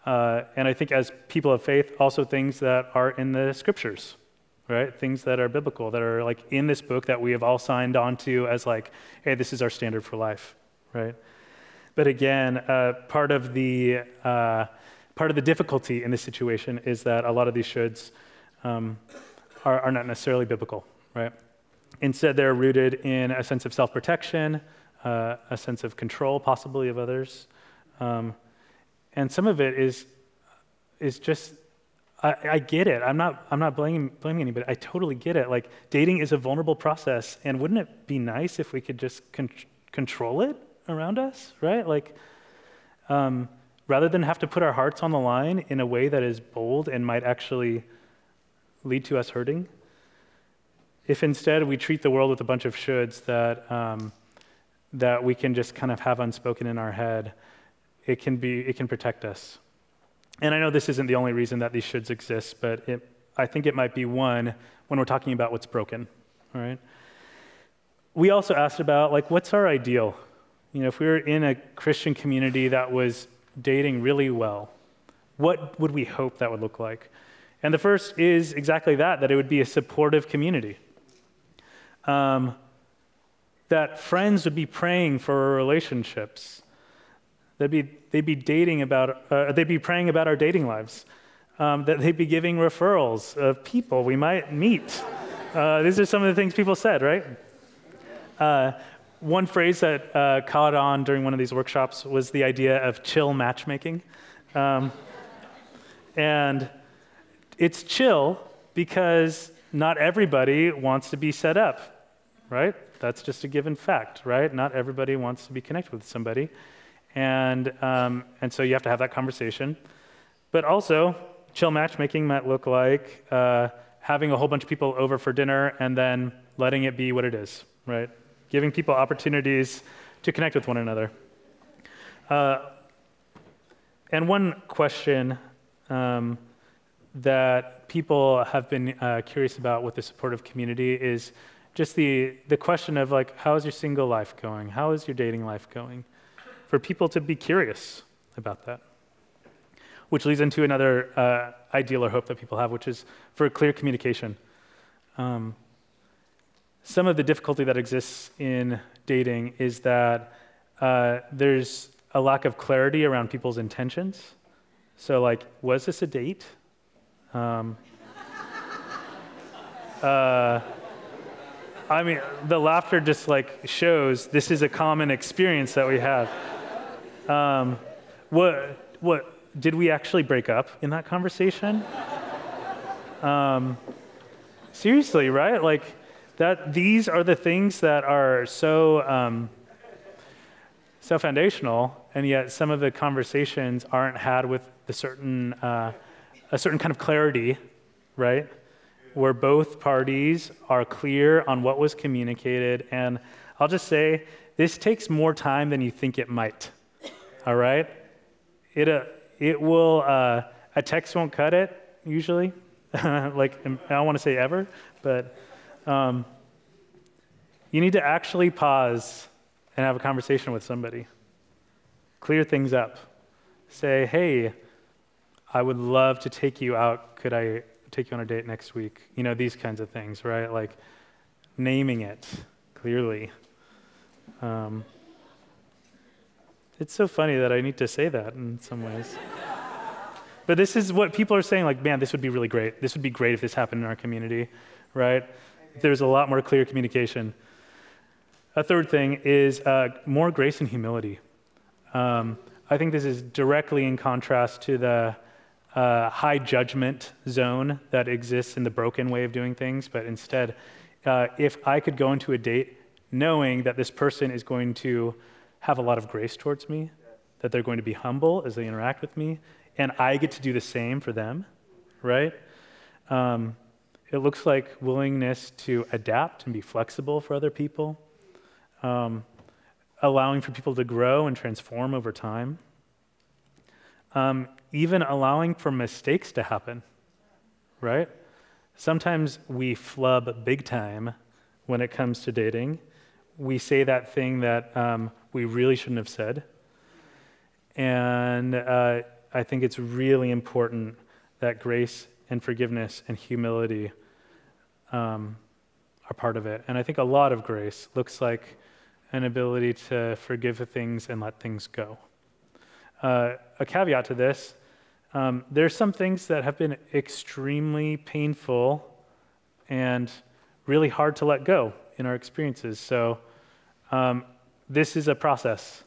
Uh, and I think as people of faith, also things that are in the scriptures, right? Things that are biblical, that are like in this book that we have all signed on to as like, hey, this is our standard for life, right? But again, uh, part of the uh, part of the difficulty in this situation is that a lot of these shoulds um, are, are not necessarily biblical, right? Instead, they're rooted in a sense of self protection, uh, a sense of control, possibly of others. Um, and some of it is, is just, I, I, get it. I'm not, I'm not blaming, blaming anybody. I totally get it. Like, dating is a vulnerable process. And wouldn't it be nice if we could just con- control it around us, right? Like, um, rather than have to put our hearts on the line in a way that is bold and might actually lead to us hurting. If instead we treat the world with a bunch of shoulds that, um, that we can just kind of have unspoken in our head, it can, be, it can protect us. And I know this isn't the only reason that these shoulds exist, but it, I think it might be one when we're talking about what's broken, all right? We also asked about, like, what's our ideal? You know, if we were in a Christian community that was dating really well, what would we hope that would look like? And the first is exactly that that it would be a supportive community. Um, that friends would be praying for our relationships. They'd be, they'd be dating about, uh, they'd be praying about our dating lives. Um, that they'd be giving referrals of people we might meet. Uh, these are some of the things people said, right? Uh, one phrase that uh, caught on during one of these workshops was the idea of chill matchmaking. Um, and it's chill because not everybody wants to be set up, right? That's just a given fact, right? Not everybody wants to be connected with somebody. And, um, and so you have to have that conversation. But also, chill matchmaking might look like uh, having a whole bunch of people over for dinner and then letting it be what it is, right? giving people opportunities to connect with one another. Uh, and one question um, that people have been uh, curious about with the supportive community is just the, the question of like, how is your single life going? How is your dating life going? For people to be curious about that. Which leads into another uh, ideal or hope that people have, which is for clear communication. Um, some of the difficulty that exists in dating is that uh, there's a lack of clarity around people's intentions. So, like, was this a date? Um, uh, I mean, the laughter just like shows this is a common experience that we have. Um, what, what, did we actually break up in that conversation? Um, seriously, right? Like, that these are the things that are so um, so foundational, and yet some of the conversations aren't had with the certain uh, a certain kind of clarity, right? Where both parties are clear on what was communicated, and I'll just say this takes more time than you think it might. All right, it uh, it will uh, a text won't cut it usually. like I don't want to say ever, but um, you need to actually pause and have a conversation with somebody. Clear things up. Say, hey, I would love to take you out. Could I take you on a date next week? You know, these kinds of things, right? Like naming it clearly. Um, it's so funny that I need to say that in some ways. but this is what people are saying like, man, this would be really great. This would be great if this happened in our community, right? there's a lot more clear communication. A third thing is uh, more grace and humility. Um, I think this is directly in contrast to the uh, high judgment zone that exists in the broken way of doing things, but instead, uh, if I could go into a date knowing that this person is going to have a lot of grace towards me, that they're going to be humble as they interact with me, and I get to do the same for them, right? Um, it looks like willingness to adapt and be flexible for other people, um, allowing for people to grow and transform over time, um, even allowing for mistakes to happen, right? Sometimes we flub big time when it comes to dating. We say that thing that um, we really shouldn't have said. And uh, I think it's really important that grace and forgiveness and humility um, are part of it. And I think a lot of grace looks like an ability to forgive things and let things go. Uh, a caveat to this um, there's some things that have been extremely painful and really hard to let go in our experiences. So, um, this is a process,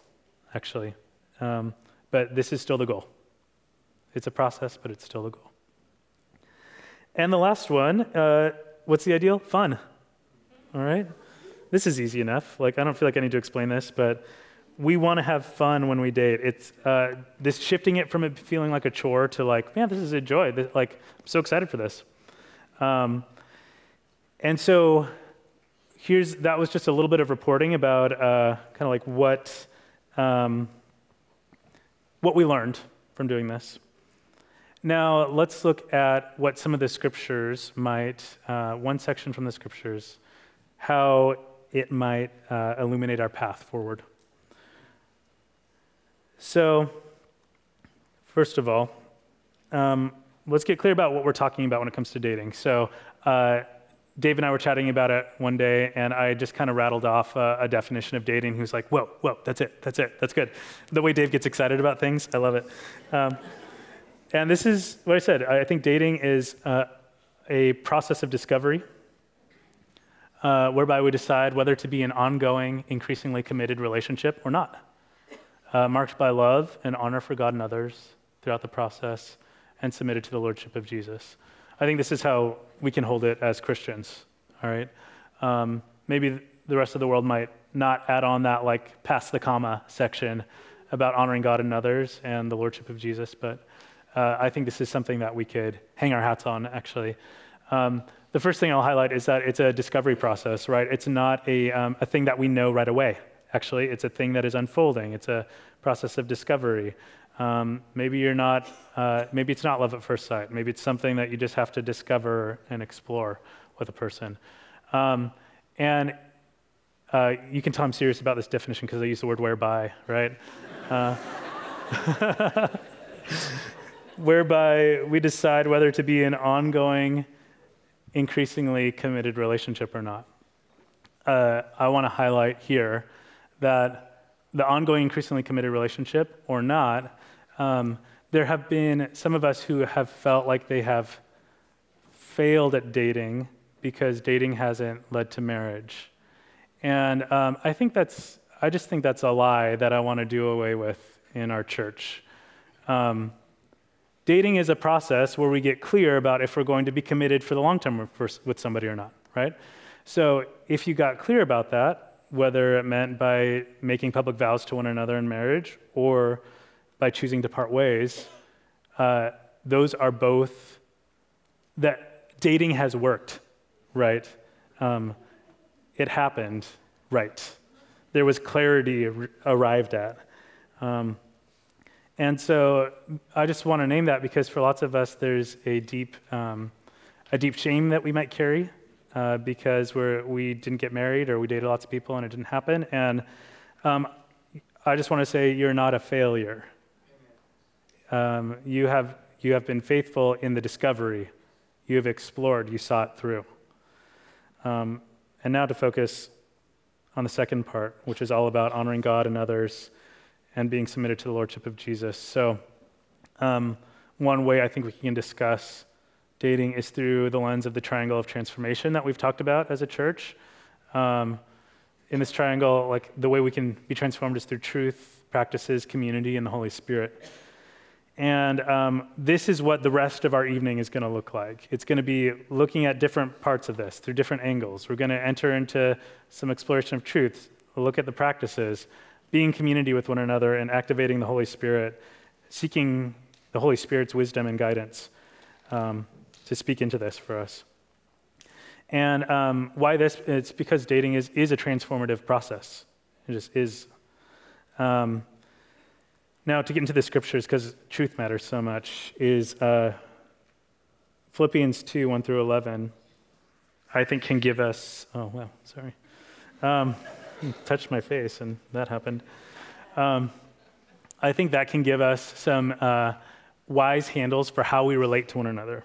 actually. Um, but this is still the goal. It's a process, but it's still the goal. And the last one uh, what's the ideal? Fun. All right? This is easy enough. Like, I don't feel like I need to explain this, but we want to have fun when we date. It's uh, this shifting it from it feeling like a chore to like, man, this is a joy. This, like, I'm so excited for this. Um, and so here's that was just a little bit of reporting about uh, kind of like what um, what we learned from doing this. Now let's look at what some of the scriptures might uh, one section from the scriptures how it might uh, illuminate our path forward. So, first of all, um, let's get clear about what we're talking about when it comes to dating. So, uh, Dave and I were chatting about it one day, and I just kind of rattled off a, a, definition of dating. He was like, "Whoa, whoa, that's it, that's it, that's good." The way Dave gets excited about things, I love it. Um, and this is what I said. I think dating is uh, a process of discovery, uh, whereby we decide whether to be an ongoing, increasingly committed relationship or not, uh, marked by love and honor for God and others throughout the process, and submitted to the lordship of Jesus. I think this is how we can hold it as Christians, all right? Um, maybe the rest of the world might not add on that, like, past the comma section about honoring God and others and the Lordship of Jesus, but uh, I think this is something that we could hang our hats on, actually. Um, the first thing I'll highlight is that it's a discovery process, right? It's not a, um, a thing that we know right away, actually. It's a thing that is unfolding, it's a process of discovery. Um, maybe you're not, uh, maybe it's not love at first sight. Maybe it's something that you just have to discover and explore with a person. Um, and uh, you can tell I'm serious about this definition because I use the word whereby, right? Uh, whereby we decide whether to be an ongoing, increasingly committed relationship or not. Uh, I want to highlight here that the ongoing, increasingly committed relationship or not um, there have been some of us who have felt like they have failed at dating because dating hasn't led to marriage. And um, I think that's, I just think that's a lie that I want to do away with in our church. Um, dating is a process where we get clear about if we're going to be committed for the long term with somebody or not, right? So if you got clear about that, whether it meant by making public vows to one another in marriage or by choosing to part ways, uh, those are both that dating has worked, right? Um, it happened, right? There was clarity ar- arrived at. Um, and so I just want to name that because for lots of us, there's a deep, um, a deep shame that we might carry uh, because we're, we didn't get married or we dated lots of people and it didn't happen. And um, I just want to say you're not a failure um, you, have, you have been faithful in the discovery. You have explored, you saw it through. Um, and now to focus on the second part, which is all about honoring God and others and being submitted to the Lordship of Jesus. So, um, one way I think we can discuss dating is through the lens of the triangle of transformation that we've talked about as a church. Um, in this triangle, like the way we can be transformed is through truth, practices, community, and the Holy Spirit. And um, this is what the rest of our evening is going to look like. It's going to be looking at different parts of this through different angles. We're going to enter into some exploration of truth, look at the practices, being community with one another, and activating the Holy Spirit, seeking the Holy Spirit's wisdom and guidance um, to speak into this for us. And um, why this? It's because dating is, is a transformative process. It just is. Um, now, to get into the scriptures, because truth matters so much, is uh, Philippians 2 1 through 11, I think can give us. Oh, well, sorry. Um, touched my face, and that happened. Um, I think that can give us some uh, wise handles for how we relate to one another.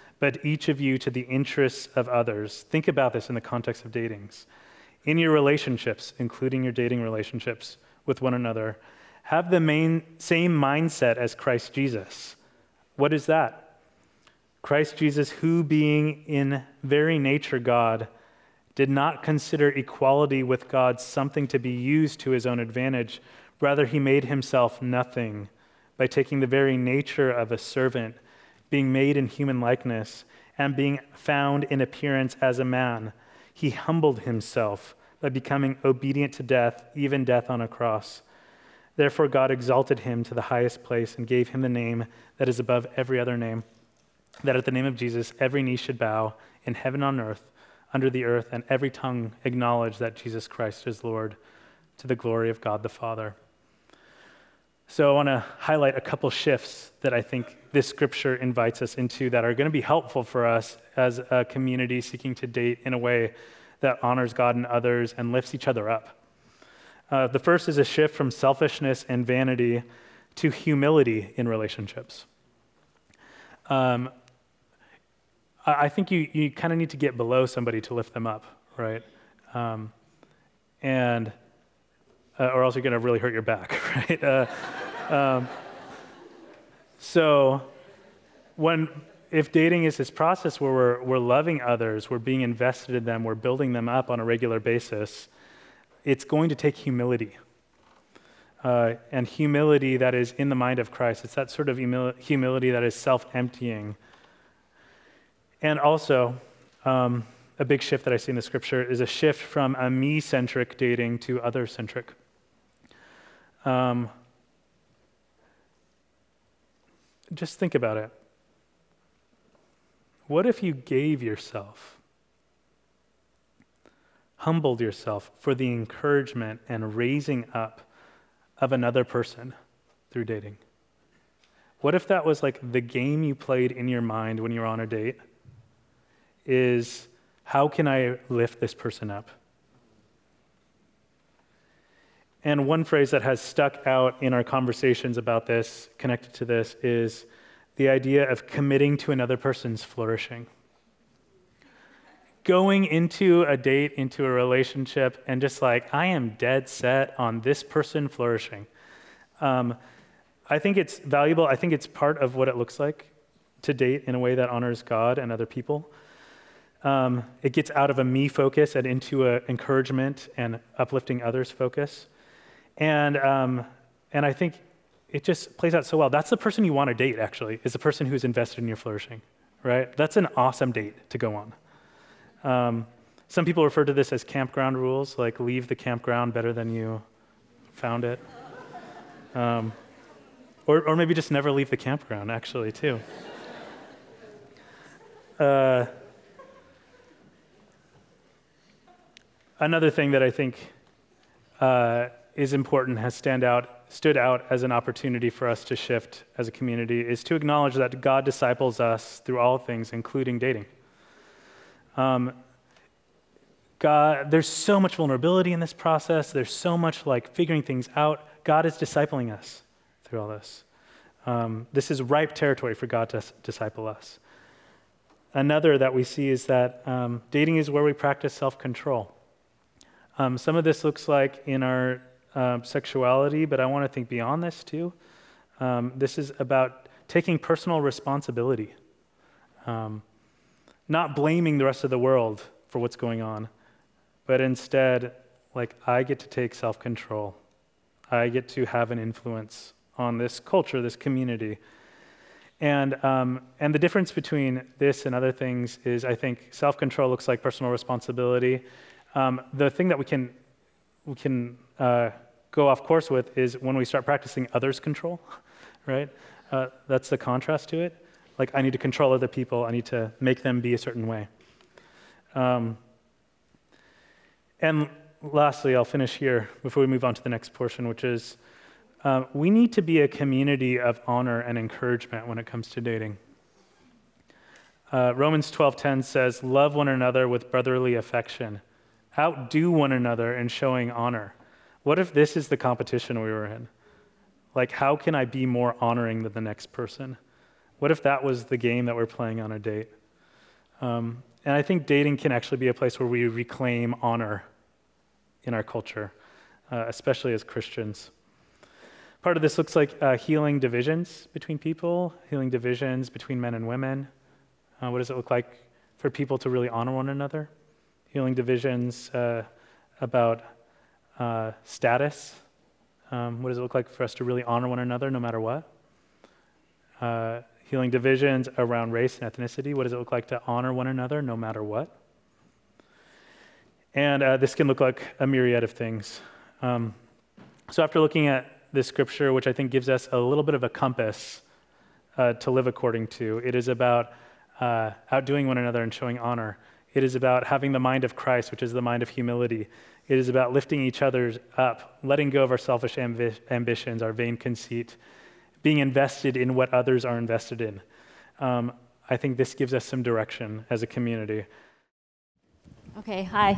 but each of you to the interests of others. Think about this in the context of datings. In your relationships, including your dating relationships with one another, have the main, same mindset as Christ Jesus. What is that? Christ Jesus, who being in very nature God, did not consider equality with God something to be used to his own advantage. Rather, he made himself nothing by taking the very nature of a servant, being made in human likeness, and being found in appearance as a man. He humbled himself by becoming obedient to death, even death on a cross. Therefore, God exalted him to the highest place and gave him the name that is above every other name, that at the name of Jesus every knee should bow in heaven on earth under the earth, and every tongue acknowledge that Jesus Christ is Lord to the glory of God the Father. So, I want to highlight a couple shifts that I think this scripture invites us into that are going to be helpful for us as a community seeking to date in a way that honors God and others and lifts each other up. Uh, the first is a shift from selfishness and vanity to humility in relationships. Um, I think you, you kind of need to get below somebody to lift them up, right? Um, and uh, or else you're going to really hurt your back, right? Uh, um, so when if dating is this process where we're, we're loving others, we're being invested in them, we're building them up on a regular basis, it's going to take humility. Uh, and humility that is in the mind of Christ. It's that sort of humility that is self emptying and also, um, a big shift that I see in the scripture is a shift from a me centric dating to other centric. Um, just think about it. What if you gave yourself, humbled yourself for the encouragement and raising up of another person through dating? What if that was like the game you played in your mind when you were on a date? is how can I lift this person up? And one phrase that has stuck out in our conversations about this, connected to this, is the idea of committing to another person's flourishing. Going into a date, into a relationship, and just like, I am dead set on this person flourishing. Um, I think it's valuable. I think it's part of what it looks like to date in a way that honors God and other people. Um, it gets out of a me focus and into an encouragement and uplifting others focus. And, um, and I think it just plays out so well. That's the person you want to date, actually, is the person who's invested in your flourishing, right? That's an awesome date to go on. Um, some people refer to this as campground rules, like leave the campground better than you found it. Um, or, or maybe just never leave the campground, actually, too. Uh, Another thing that I think uh, is important has stand out, stood out as an opportunity for us to shift as a community is to acknowledge that God disciples us through all things, including dating. Um, God, there's so much vulnerability in this process. There's so much like figuring things out. God is discipling us through all this. Um, this is ripe territory for God to disciple us. Another that we see is that um, dating is where we practice self control. Um, some of this looks like in our um, sexuality, but I want to think beyond this too. Um, this is about taking personal responsibility, um, not blaming the rest of the world for what's going on, but instead, like, I get to take self control. I get to have an influence on this culture, this community. And, um, and the difference between this and other things is I think self control looks like personal responsibility, um, the thing that we can, we can uh, go off course with is when we start practicing others' control, right? Uh, that's the contrast to it. Like, I need to control other people, I need to make them be a certain way. Um, and lastly, I'll finish here before we move on to the next portion, which is uh, we need to be a community of honor and encouragement when it comes to dating. Uh, Romans 12:10 says, "Love one another with brotherly affection." outdo one another in showing honor? What if this is the competition we were in? Like, how can I be more honoring than the next person? What if that was the game that we're playing on a date? Um, and I think dating can actually be a place where we reclaim honor in our culture, uh, especially as Christians. Part of this looks like uh, healing divisions between people, healing divisions between men and women. Uh, what does it look like for people to really honor one another? Healing divisions uh, about uh, status. Um, what does it look like for us to really honor one another no matter what? Uh, healing divisions around race and ethnicity. What does it look like to honor one another no matter what? And uh, this can look like a myriad of things. Um, so, after looking at this scripture, which I think gives us a little bit of a compass uh, to live according to. It is about uh, outdoing one another and showing honor. It is about having the mind of Christ, which is the mind of humility. It is about lifting each other up, letting go of our selfish ambi- ambitions, our vain conceit, being invested in what others are invested in. Um, I think this gives us some direction as a community. Okay, hi.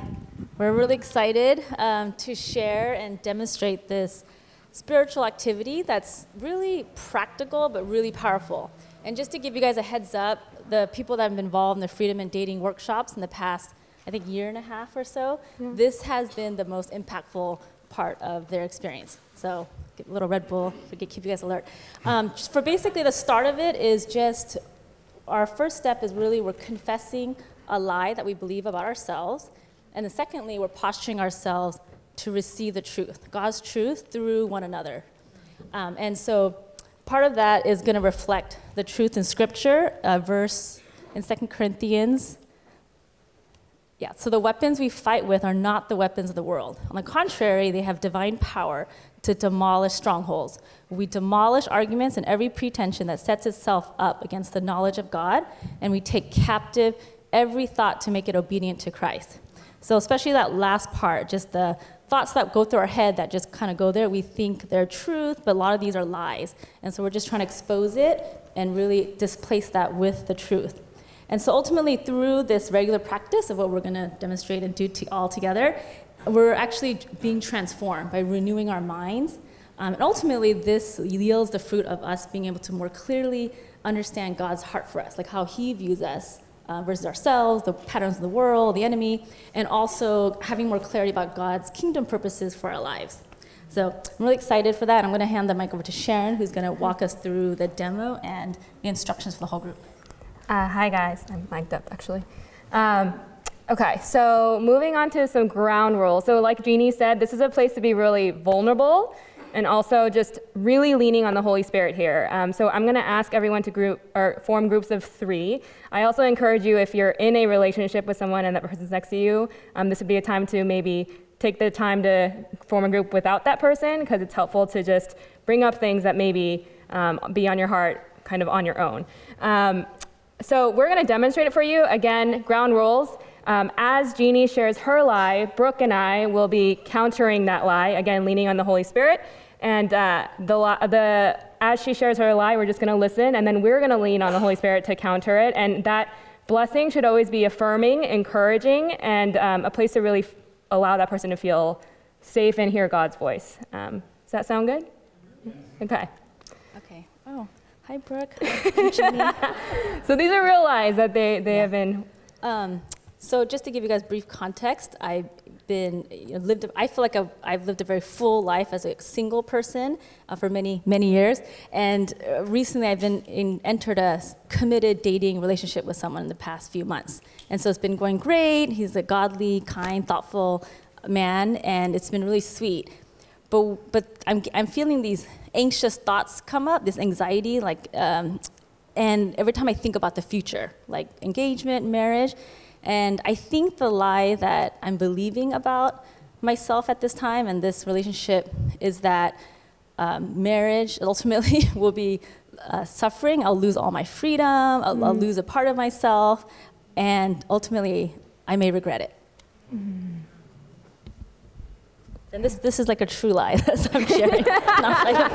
We're really excited um, to share and demonstrate this spiritual activity that's really practical but really powerful. And just to give you guys a heads up, the people that have been involved in the freedom and dating workshops in the past, I think, year and a half or so, yeah. this has been the most impactful part of their experience. So, a little Red Bull to keep you guys alert. Um, for basically the start of it is just our first step is really we're confessing a lie that we believe about ourselves. And then secondly, we're posturing ourselves to receive the truth, God's truth through one another. Um, and so part of that is going to reflect the truth in Scripture, a verse in Second Corinthians. Yeah, so the weapons we fight with are not the weapons of the world. On the contrary, they have divine power to demolish strongholds. We demolish arguments and every pretension that sets itself up against the knowledge of God, and we take captive every thought to make it obedient to Christ. So, especially that last part, just the thoughts that go through our head that just kind of go there. We think they're truth, but a lot of these are lies. And so we're just trying to expose it and really displace that with the truth. And so ultimately, through this regular practice of what we're going to demonstrate and do to all together, we're actually being transformed by renewing our minds. Um, and ultimately, this yields the fruit of us being able to more clearly understand God's heart for us, like how He views us uh, versus ourselves, the patterns of the world, the enemy, and also having more clarity about God's kingdom purposes for our lives. So I'm really excited for that. I'm going to hand the mic over to Sharon, who's going to walk us through the demo and the instructions for the whole group. Uh, hi, guys. I'm mic'd up, actually. Um, okay, so moving on to some ground rules. So, like Jeannie said, this is a place to be really vulnerable and also just really leaning on the Holy Spirit here. Um, so I'm going to ask everyone to group or form groups of three. I also encourage you, if you're in a relationship with someone and that person's next to you, um, this would be a time to maybe take the time to form a group without that person because it's helpful to just bring up things that maybe um, be on your heart kind of on your own. So we're going to demonstrate it for you. Again, ground rules. Um, as Jeannie shares her lie, Brooke and I will be countering that lie, again, leaning on the Holy Spirit. And uh, the, the, as she shares her lie, we're just going to listen, and then we're going to lean on the Holy Spirit to counter it. And that blessing should always be affirming, encouraging, and um, a place to really f- allow that person to feel safe and hear God's voice. Um, does that sound good? Okay. Hi, Brooke. so these are real lies that they, they yeah. have been. Um, so just to give you guys brief context, I've been you know, lived. I feel like I've, I've, lived a very full life as a single person uh, for many many years, and uh, recently I've been in, entered a committed dating relationship with someone in the past few months, and so it's been going great. He's a godly, kind, thoughtful man, and it's been really sweet. But but I'm I'm feeling these anxious thoughts come up, this anxiety, like. Um, and every time I think about the future, like engagement, marriage, and I think the lie that I'm believing about myself at this time and this relationship is that um, marriage ultimately will be uh, suffering. I'll lose all my freedom, I'll, mm. I'll, lose a part of myself, and ultimately, I may regret it. Mm. And this, this is like a true lie that I'm sharing. like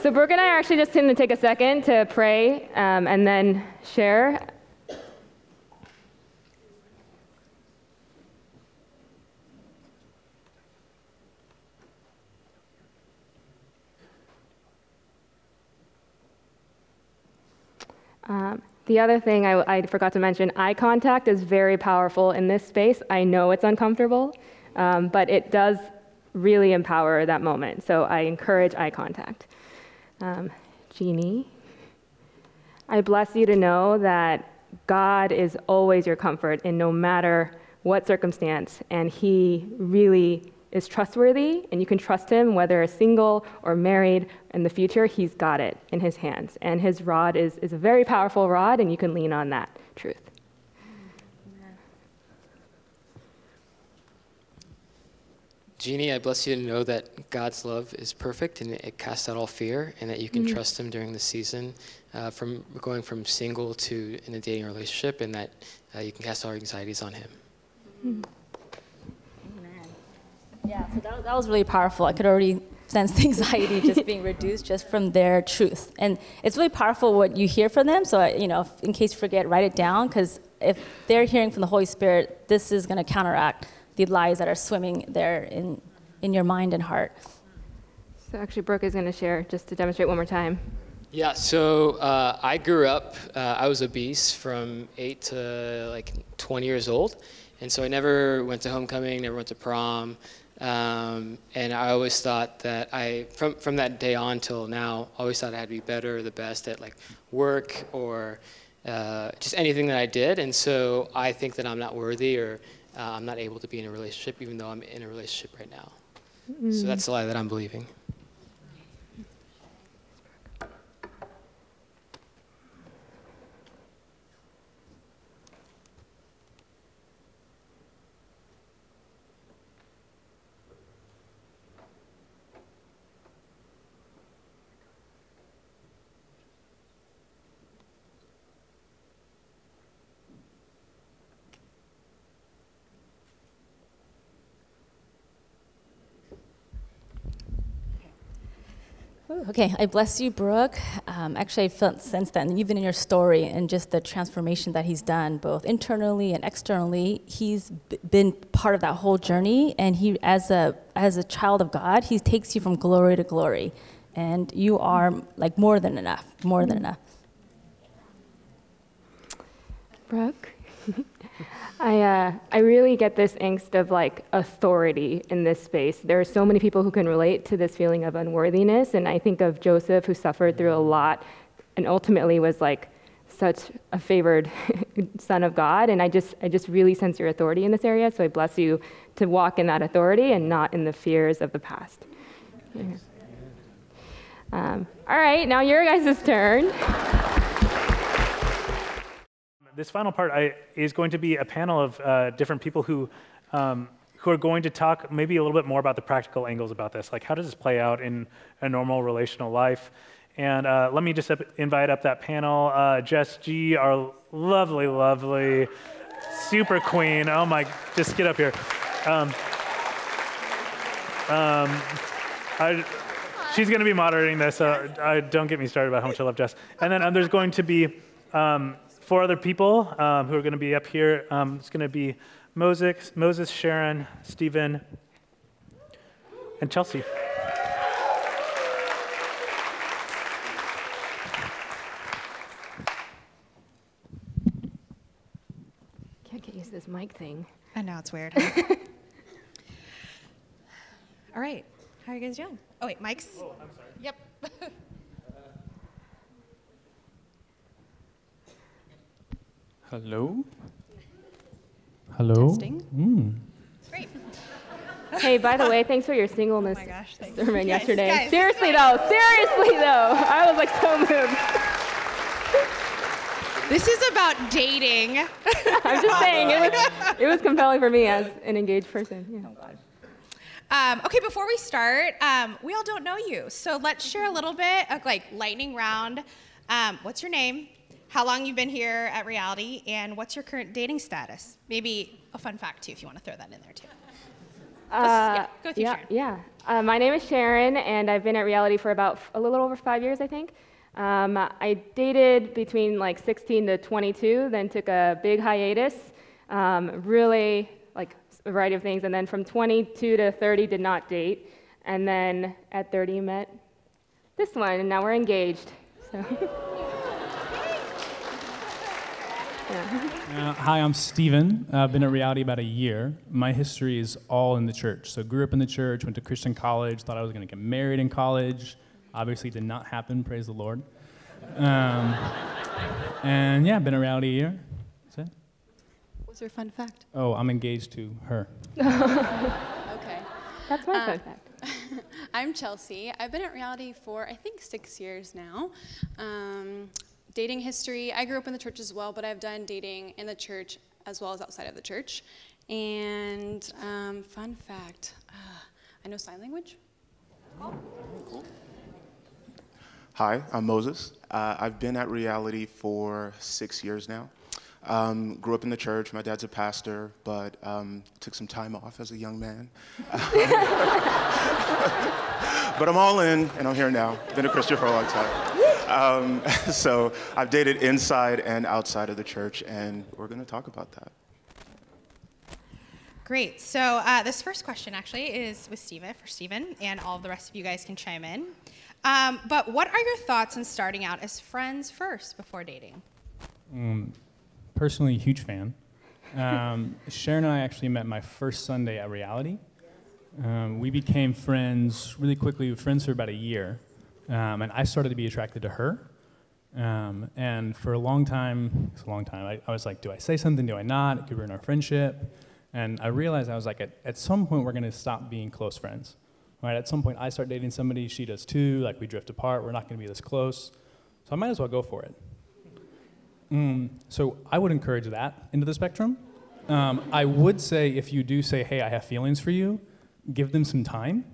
so Brooke and I are actually just going to take a second to pray um, and then share. Um, the other thing I, I forgot to mention eye contact is very powerful in this space. I know it's uncomfortable, um, but it does really empower that moment. So I encourage eye contact. Um, Jeannie, I bless you to know that God is always your comfort in no matter what circumstance, and He really is trustworthy, and you can trust Him whether single or married. In the future, He's got it in His hands, and His rod is, is a very powerful rod, and you can lean on that truth. Jeannie, I bless you to know that God's love is perfect and it casts out all fear, and that you can Mm-hmm. trust Him during the season, uh, from going from single to in a dating relationship, and that uh, you can cast all your anxieties on Him. Yeah, so that, that was really powerful. I could already sense the anxiety just being reduced just from their truth. And it's really powerful what you hear from them. So, you know, in case you forget, write it down because if they're hearing from the Holy Spirit, this is going to counteract the lies that are swimming there in, in your mind and heart. So actually, Brooke is going to share just to demonstrate one more time. Yeah, so uh, I grew up, uh, I was obese from 8 to like 20 years old. And so I never went to homecoming, never went to prom. Um, and I always thought that I, from, from that day on till now, always thought I had to be better or the best at like work or uh, just anything that I did. And so I think that I'm not worthy or uh, I'm not able to be in a relationship, even though I'm in a relationship right now. So that's the lie that I'm believing. Okay, I bless you, Brooke. Um, actually, I felt since then, even in your story and just the transformation that he's done, both internally and externally, he's b- been part of that whole journey. And he, as a as a child of God, he takes you from glory to glory, and you are like more than enough, more than enough. Brooke? I, uh, I really get this angst of like authority in this space. There are so many people who can relate to this feeling of unworthiness. And I think of Joseph, who suffered through a lot and ultimately was like such a favored son of God. And I just, I just really sense your authority in this area. So I bless you to walk in that authority and not in the fears of the past. Yeah. Um, all right, now your guys' turn. This final part I, is going to be a panel of uh, different people who, um, who are going to talk maybe a little bit more about the practical angles about this. Like, how does this play out in a normal relational life? And uh, let me just up, invite up that panel. Uh, Jess G, our lovely, lovely super queen. Oh my, just get up here. Um, um, I, she's going to be moderating this. So I, don't get me started about how much I love Jess. And then um, there's going to be um, four other people um, who are going to be up here. Um, it's going to be Moses, Moses, Sharon, Stephen, and Chelsea. Can't get used to this mic thing. I know it's weird. All right. How are you guys doing? Oh wait, Mike's. Oh, I'm sorry. Yep. Hello? Hello? Testing. Mm. Great. Hey, by the way, thanks for your singleness Oh my gosh, sermon Guys, yesterday. guys, seriously though, seriously though, I was like so moved. This is about dating. I'm just saying it was it was compelling for me as an engaged person. Yeah. Um, okay, before we start, um, we all don't know you, so let's share a little bit of like lightning round. Um, what's your name? How long you've been here at Reality, and what's your current dating status? Maybe a fun fact too, if you want to throw that in there too. yeah, go with you, yeah, Sharon. yeah. Uh, my name is Sharon, and I've been at reality for about a little over five years, I think. Um, I dated between like 16 to 22, then took a big hiatus, um, really like a variety of things, and then from 22 to 30 did not date, and then at 30 met this one, and now we're engaged. So. Uh, hi, I'm Steven. Uh, I've been at Reality about a year. My history is all in the church. So, grew up in the church, went to Christian college, thought I was going to get married in college. Obviously, did not happen, praise the Lord. Um, and yeah, been at Reality a year. That's it. What's your fun fact? Oh, I'm engaged to her. Okay. That's my Uh, fun fact. I'm Chelsea. I've been at reality for I think six years now. Um, dating history, I grew up in the church as well, but I've done dating in the church as well as outside of the church. And um, fun fact uh, I know sign language. Hi, I'm Moses. Uh, I've been at Reality for six years now. Um, grew up in the church. My dad's a pastor, but um, took some time off as a young man. but I'm all in, and I'm here now. Been a Christian for a long time. Um, so I've dated inside and outside of the church, and we're going to talk about that. Great. So uh, this first question actually is with Steven, for Steven, and all the rest of you guys can chime in. Um, but what are your thoughts on starting out as friends first before dating? Personally, huge fan. Um, Sharon and I actually met my first Sunday at Reality. Um, we became friends really quickly. We were friends for about a year, um, and I started to be attracted to her. Um, and for a long time, it's a long time. I, I was like, do I say something? Do I not? It could ruin our friendship. And I realized I was like, at, at some point, we're going to stop being close friends. Right? At some point, I start dating somebody, she does too. Like we drift apart. We're not going to be this close. So I might as well go for it. Mm, so I would encourage that into the spectrum. Um, I would say if you do say, hey, I have feelings for you, give them some time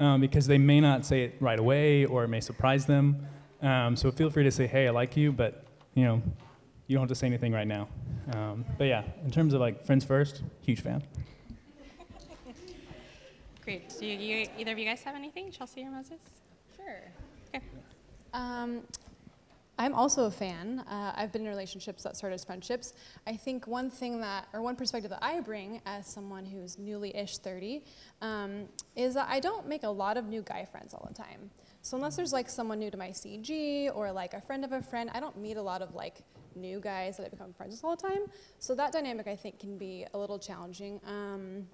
um, because they may not say it right away or it may surprise them. Um, so feel free to say, hey, I like you, but you know, you don't have to say anything right now. Um, but yeah, in terms of like friends first, huge fan. Great. Do you, you, either of you guys have anything, Chelsea or Moses? Sure. Okay. Um, I'm also a fan. Uh, I've been in relationships that start as friendships. I think one thing that, or one perspective that I bring as someone who's newly-ish 30, um, is that I don't make a lot of new guy friends all the time. So unless there's like someone new to my CG or like a friend of a friend, I don't meet a lot of like new guys that I become friends with all the time. So that dynamic I think can be a little challenging. Um,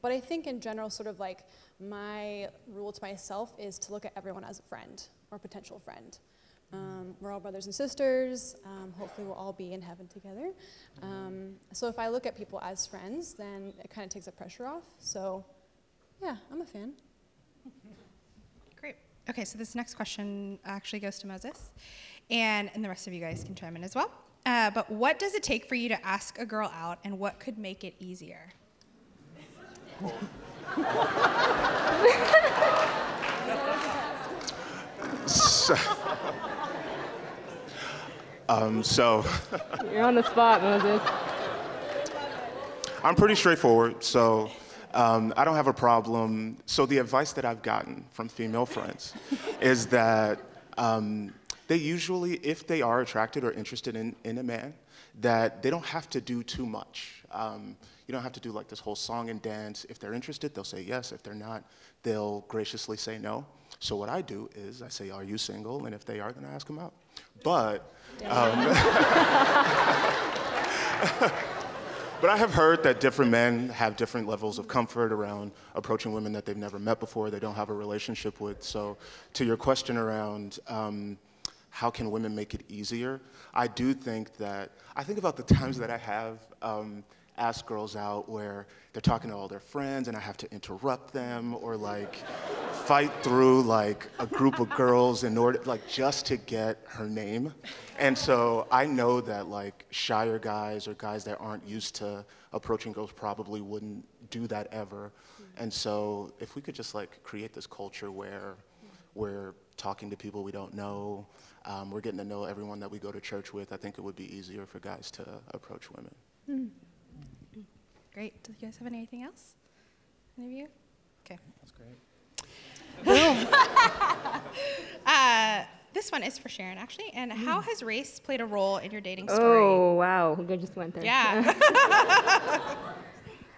but I think in general, sort of like my rule to myself is to look at everyone as a friend or potential friend. Um, we're all brothers and sisters. Um, hopefully, we'll all be in heaven together. Um, so, if I look at people as friends, then it kind of takes the pressure off. So, yeah, I'm a fan. Great. Okay, so this next question actually goes to Moses, and, and the rest of you guys can chime in as well. Uh, but what does it take for you to ask a girl out, and what could make it easier? So, um, so You're on the spot, Moses. I'm pretty straightforward, so um, I don't have a problem. So the advice that I've gotten from female friends is that um, they usually, if they are attracted or interested in, in a man, that they don't have to do too much. Um, you don't have to do like this whole song and dance. If they're interested, they'll say yes. If they're not, they'll graciously say no. So what I do is I say, "Are you single?" And if they are, then I ask them out. But But I have heard that different men have different levels of comfort around approaching women that they've never met before, they don't have a relationship with. So, to your question around um, how can women make it easier, I do think that, I think about the times that I have um, asked girls out where they're talking to all their friends and I have to interrupt them or like fight through like a group of girls in order, like just to get her name. And so I know that like shyer guys or guys that aren't used to approaching girls probably wouldn't do that ever. And so if we could just like create this culture where we're talking to people we don't know, um, we're getting to know everyone that we go to church with, I think it would be easier for guys to approach women. Great. Do you guys have anything else? Any of you? Okay. That's great. Uh, this one is for Sharon, actually. And how has race played a role in your dating story? Oh, wow. We just went there. Yeah.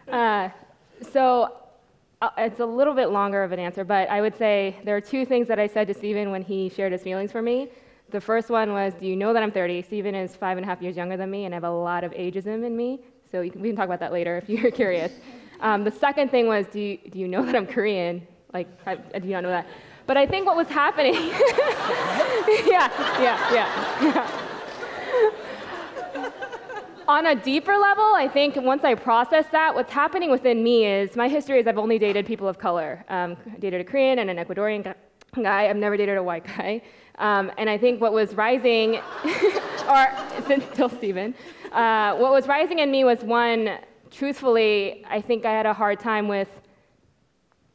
Uh, so uh, it's a little bit longer of an answer, but I would say there are two things that I said to Stephen when he shared his feelings for me. The first one was, Do you know that I'm 30? Steven is five and a half years younger than me, and I have a lot of ageism in me. So you can, we can talk about that later if you're curious. Um, the second thing was, do you, do you know that I'm Korean? Like, I, I do not know that. But I think what was happening. yeah, yeah, yeah. On a deeper level, I think once I process that, what's happening within me is my history is I've only dated people of color. Um, dated a Korean and an Ecuadorian guy. I've never dated a white guy. Um, and I think what was rising, or still Steven, uh, what was rising in me was one, truthfully, I think I had a hard time with,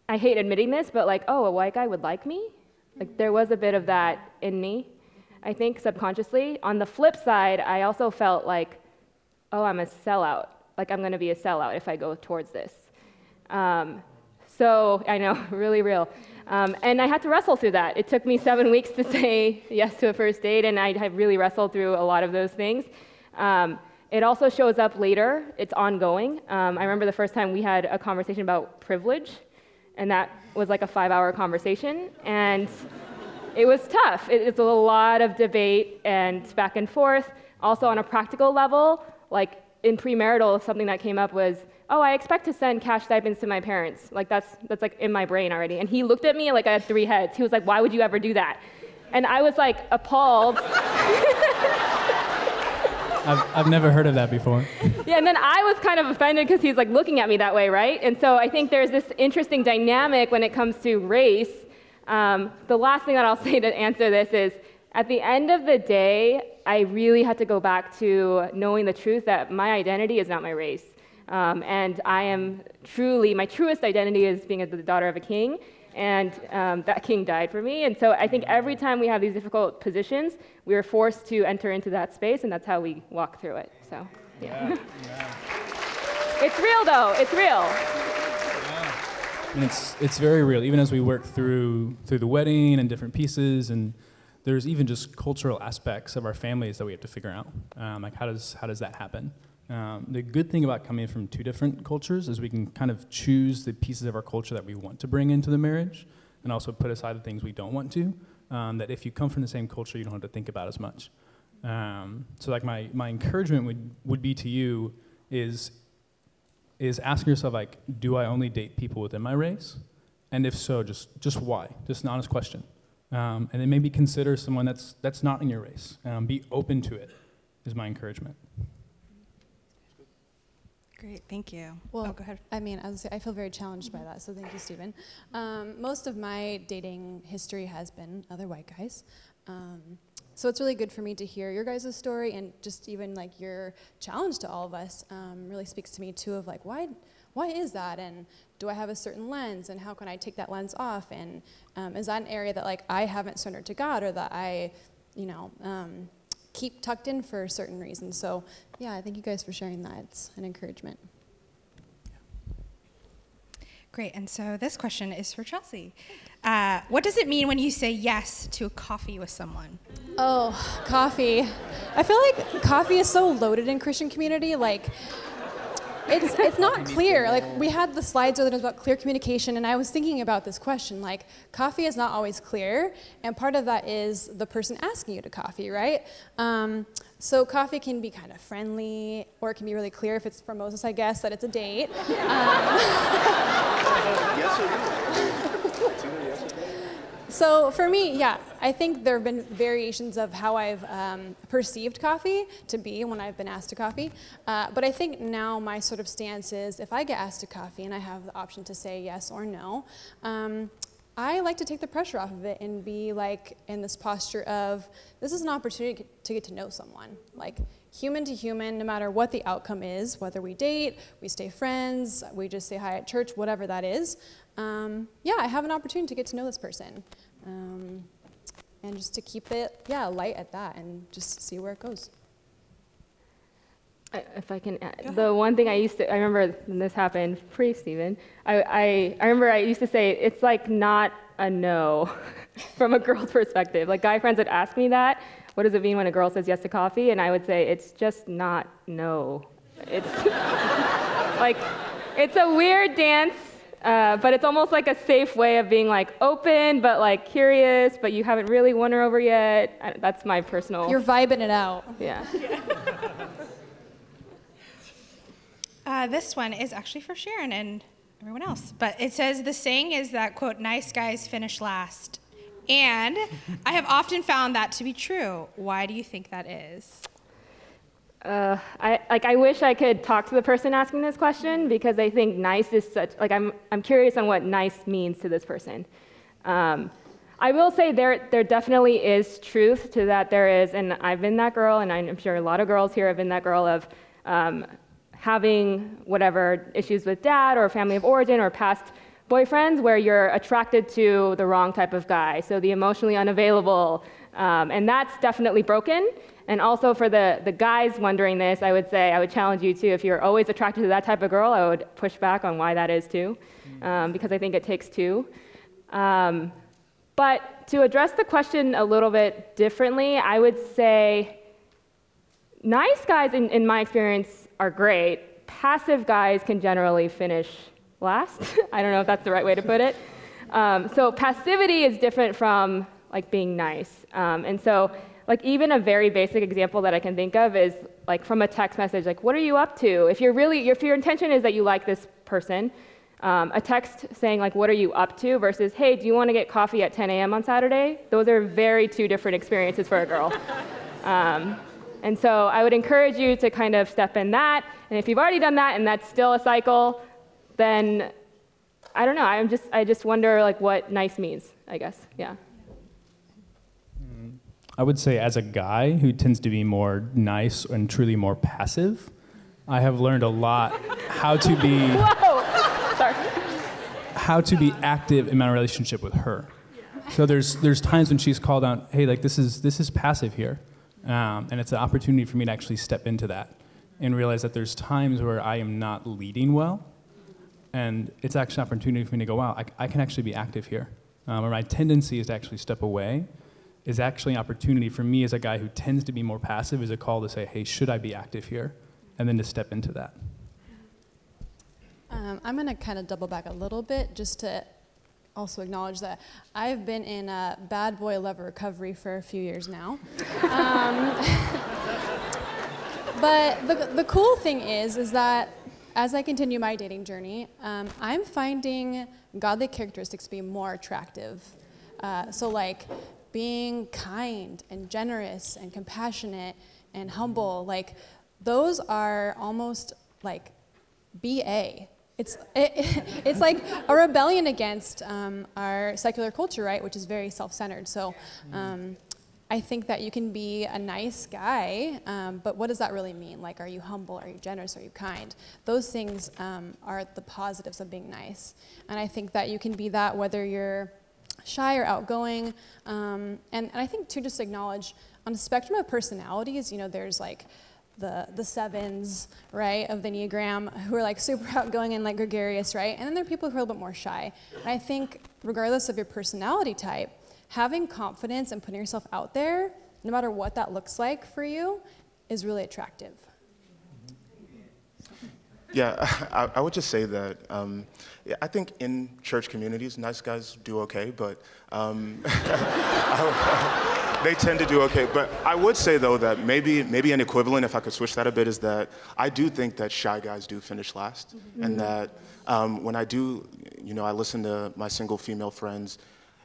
I hate admitting this, but like, oh, a white guy would like me? Like, there was a bit of that in me, I think, subconsciously. On the flip side, I also felt like, oh, I'm a sellout. Like, I'm gonna be a sellout if I go towards this. Um, so, I know, really real. Um, and I had to wrestle through that. It took me seven weeks to say yes to a first date, and I have really wrestled through a lot of those things. Um, it also shows up later, it's ongoing. Um, I remember the first time we had a conversation about privilege, and that was like a five hour conversation. And it was tough. It, it's a lot of debate and back and forth. Also, on a practical level, like in premarital, something that came up was, oh, I expect to send cash stipends to my parents. Like that's that's like in my brain already. And he looked at me like I had three heads. He was like, why would you ever do that? And I was like appalled. I've, I've never heard of that before. yeah, and then I was kind of offended because he's like looking at me that way, right? And so I think there's this interesting dynamic when it comes to race. Um, the last thing that I'll say to answer this is at the end of the day, I really had to go back to knowing the truth that my identity is not my race. Um, and I am truly, my truest identity is being the daughter of a king, and um, that king died for me. And so I think every time we have these difficult positions, we are forced to enter into that space, and that's how we walk through it. So, yeah. yeah, yeah. it's real, though. It's real. Yeah. And it's it's very real. Even as we work through through the wedding and different pieces, and there's even just cultural aspects of our families that we have to figure out. Um, like how does how does that happen? Um, the good thing about coming from two different cultures is we can kind of choose the pieces of our culture that we want to bring into the marriage and also put aside the things we don't want to. Um, that if you come from the same culture, you don't have to think about as much. Um, so, like, my, my encouragement would, would be to you is, is asking yourself, like, do I only date people within my race? And if so, just, just why? Just an honest question. Um, and then maybe consider someone that's, that's not in your race. Um, be open to it, is my encouragement. Great, thank you. Well, oh, go ahead. I mean, I, was, I feel very challenged by that, so thank you, Stephen. Um, most of my dating history has been other white guys. Um, so it's really good for me to hear your guys' story and just even like your challenge to all of us um, really speaks to me too of like, why, why is that? And do I have a certain lens? And how can I take that lens off? And um, is that an area that like I haven't surrendered to God or that I, you know, um, keep tucked in for certain reasons. So, yeah, I thank you guys for sharing that. It's an encouragement. Great. And so this question is for Chelsea. Uh, what does it mean when you say yes to a coffee with someone? Oh, coffee. I feel like coffee is so loaded in Christian community. Like, it's it's not clear. Like we had the slides earlier about clear communication, and I was thinking about this question. Like coffee is not always clear, and part of that is the person asking you to coffee, right? Um, so coffee can be kind of friendly, or it can be really clear if it's for Moses, I guess, that it's a date. Um, yes or no? So for me, yeah, I think there have been variations of how I've um, perceived coffee to be when I've been asked to coffee. Uh, but I think now my sort of stance is if I get asked to coffee and I have the option to say yes or no, um, I like to take the pressure off of it and be like in this posture of this is an opportunity to get to know someone. Like human to human, no matter what the outcome is, whether we date, we stay friends, we just say hi at church, whatever that is. Um, yeah, I have an opportunity to get to know this person. Um, and just to keep it, yeah, light at that and just see where it goes. If I can, add, the one thing I used to, I remember when this happened, pre Steven, I, I, I remember I used to say, it's like not a no from a girl's perspective. Like guy friends would ask me that, what does it mean when a girl says yes to coffee? And I would say, it's just not no. It's like, it's a weird dance Uh, but it's almost like a safe way of being like open, but like curious, but you haven't really won her over yet. I, that's my personal. You're vibing it out. yeah. Uh, this one is actually for Sharon and everyone else. But it says the saying is that, quote, nice guys finish last. And I have often found that to be true. Why do you think that is? Uh, I like. I wish I could talk to the person asking this question because I think nice is such. Like, I'm. I'm curious on what nice means to this person. Um, I will say there. There definitely is truth to that. There is, and I've been that girl, and I'm sure a lot of girls here have been that girl of um, having whatever issues with dad or family of origin or past boyfriends where you're attracted to the wrong type of guy. So the emotionally unavailable, um, and that's definitely broken. And also for the, the guys wondering this, I would say, I would challenge you too, if you're always attracted to that type of girl, I would push back on why that is too, um, because I think it takes two. Um, but to address the question a little bit differently, I would say nice guys, in, in my experience, are great. Passive guys can generally finish last. I don't know if that's the right way to put it. Um, so passivity is different from like being nice. Um, and so like even a very basic example that I can think of is like from a text message, like what are you up to? If you're really, if your intention is that you like this person, um, a text saying like what are you up to versus hey do you want to get coffee at 10 a.m. on Saturday? Those are very two different experiences for a girl. um, and so I would encourage you to kind of step in that. And if you've already done that and that's still a cycle, then I don't know. I'm just I just wonder like what nice means. I guess yeah. I would say, as a guy who tends to be more nice and truly more passive, I have learned a lot how to be Whoa! Sorry. how to be active in my relationship with her. So there's there's times when she's called out, hey, like this is this is passive here, um, and it's an opportunity for me to actually step into that and realize that there's times where I am not leading well, and it's actually an opportunity for me to go, wow, I, I can actually be active here, um, or my tendency is to actually step away is actually an opportunity for me as a guy who tends to be more passive is a call to say, hey, should I be active here? And then to step into that. Um, I'm going to kind of double back a little bit just to also acknowledge that I've been in a bad boy lover recovery for a few years now. um, but the, the cool thing is, is that as I continue my dating journey, um, I'm finding godly characteristics to be more attractive. Uh, so, like, being kind and generous and compassionate and humble, like those are almost like BA. It's, it, it's like a rebellion against um, our secular culture, right, which is very self centered. So um, I think that you can be a nice guy, um, but what does that really mean? Like, are you humble? Are you generous? Are you kind? Those things um, are the positives of being nice. And I think that you can be that whether you're shy or outgoing. Um, and, and I think, too, just acknowledge on the spectrum of personalities, you know, there's like the, the sevens, right, of the Enneagram who are like super outgoing and like gregarious, right? And then there are people who are a little bit more shy. And I think, regardless of your personality type, having confidence and putting yourself out there, no matter what that looks like for you, is really attractive. Yeah, I, I would just say that um, yeah, I think in church communities, nice guys do okay, but um, they tend to do okay. But I would say though that maybe maybe an equivalent, if I could switch that a bit, is that I do think that shy guys do finish last, mm-hmm. and that um, when I do, you know, I listen to my single female friends.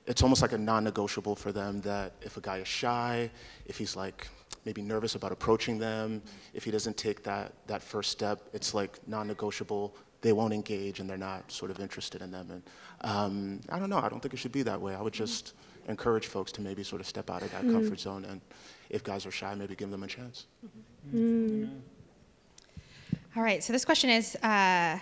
It's almost like a non-negotiable for them that if a guy is shy, if he's like maybe nervous about approaching them. If he doesn't take that, that first step, it's like non negotiable. They won't engage and they're not sort of interested in them. And um, I don't know, I don't think it should be that way. I would just encourage folks to maybe sort of step out of that mm. comfort zone. And if guys are shy, maybe give them a chance. Mm. All right, so this question is. Uh,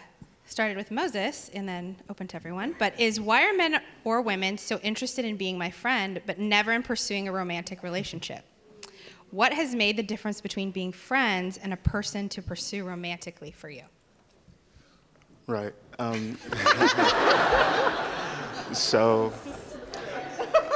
started with Moses and then open to everyone. But is why are men or women so interested in being my friend but never in pursuing a romantic relationship? What has made the difference between being friends and a person to pursue romantically for you? Right. Um, so,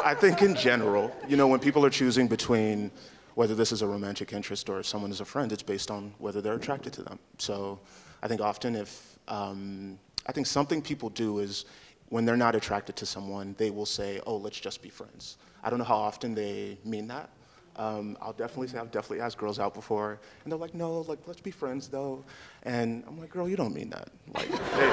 I think in general, you know, when people are choosing between whether this is a romantic interest or someone is a friend, it's based on whether they're attracted to them. So, I think often if um, I think something people do is when they're not attracted to someone, they will say, "Oh, let's just be friends." I don't know how often they mean that. Um, I'll definitely say I've definitely asked girls out before, and they're like, "No, like let's be friends though," and I'm like, "Girl, you don't mean that." Like, they,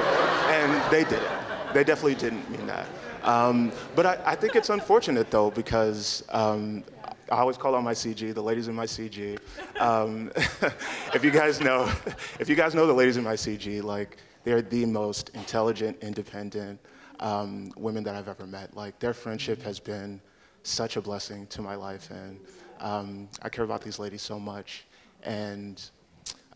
and they didn't. They definitely didn't mean that. Um, but I, I think it's unfortunate though because um, I always call out my CG, the ladies in my CG. Um, if you guys know, if you guys know the ladies in my CG, like they're the most intelligent, independent um, women that I've ever met. Like their friendship has been such a blessing to my life, and um, I care about these ladies so much. And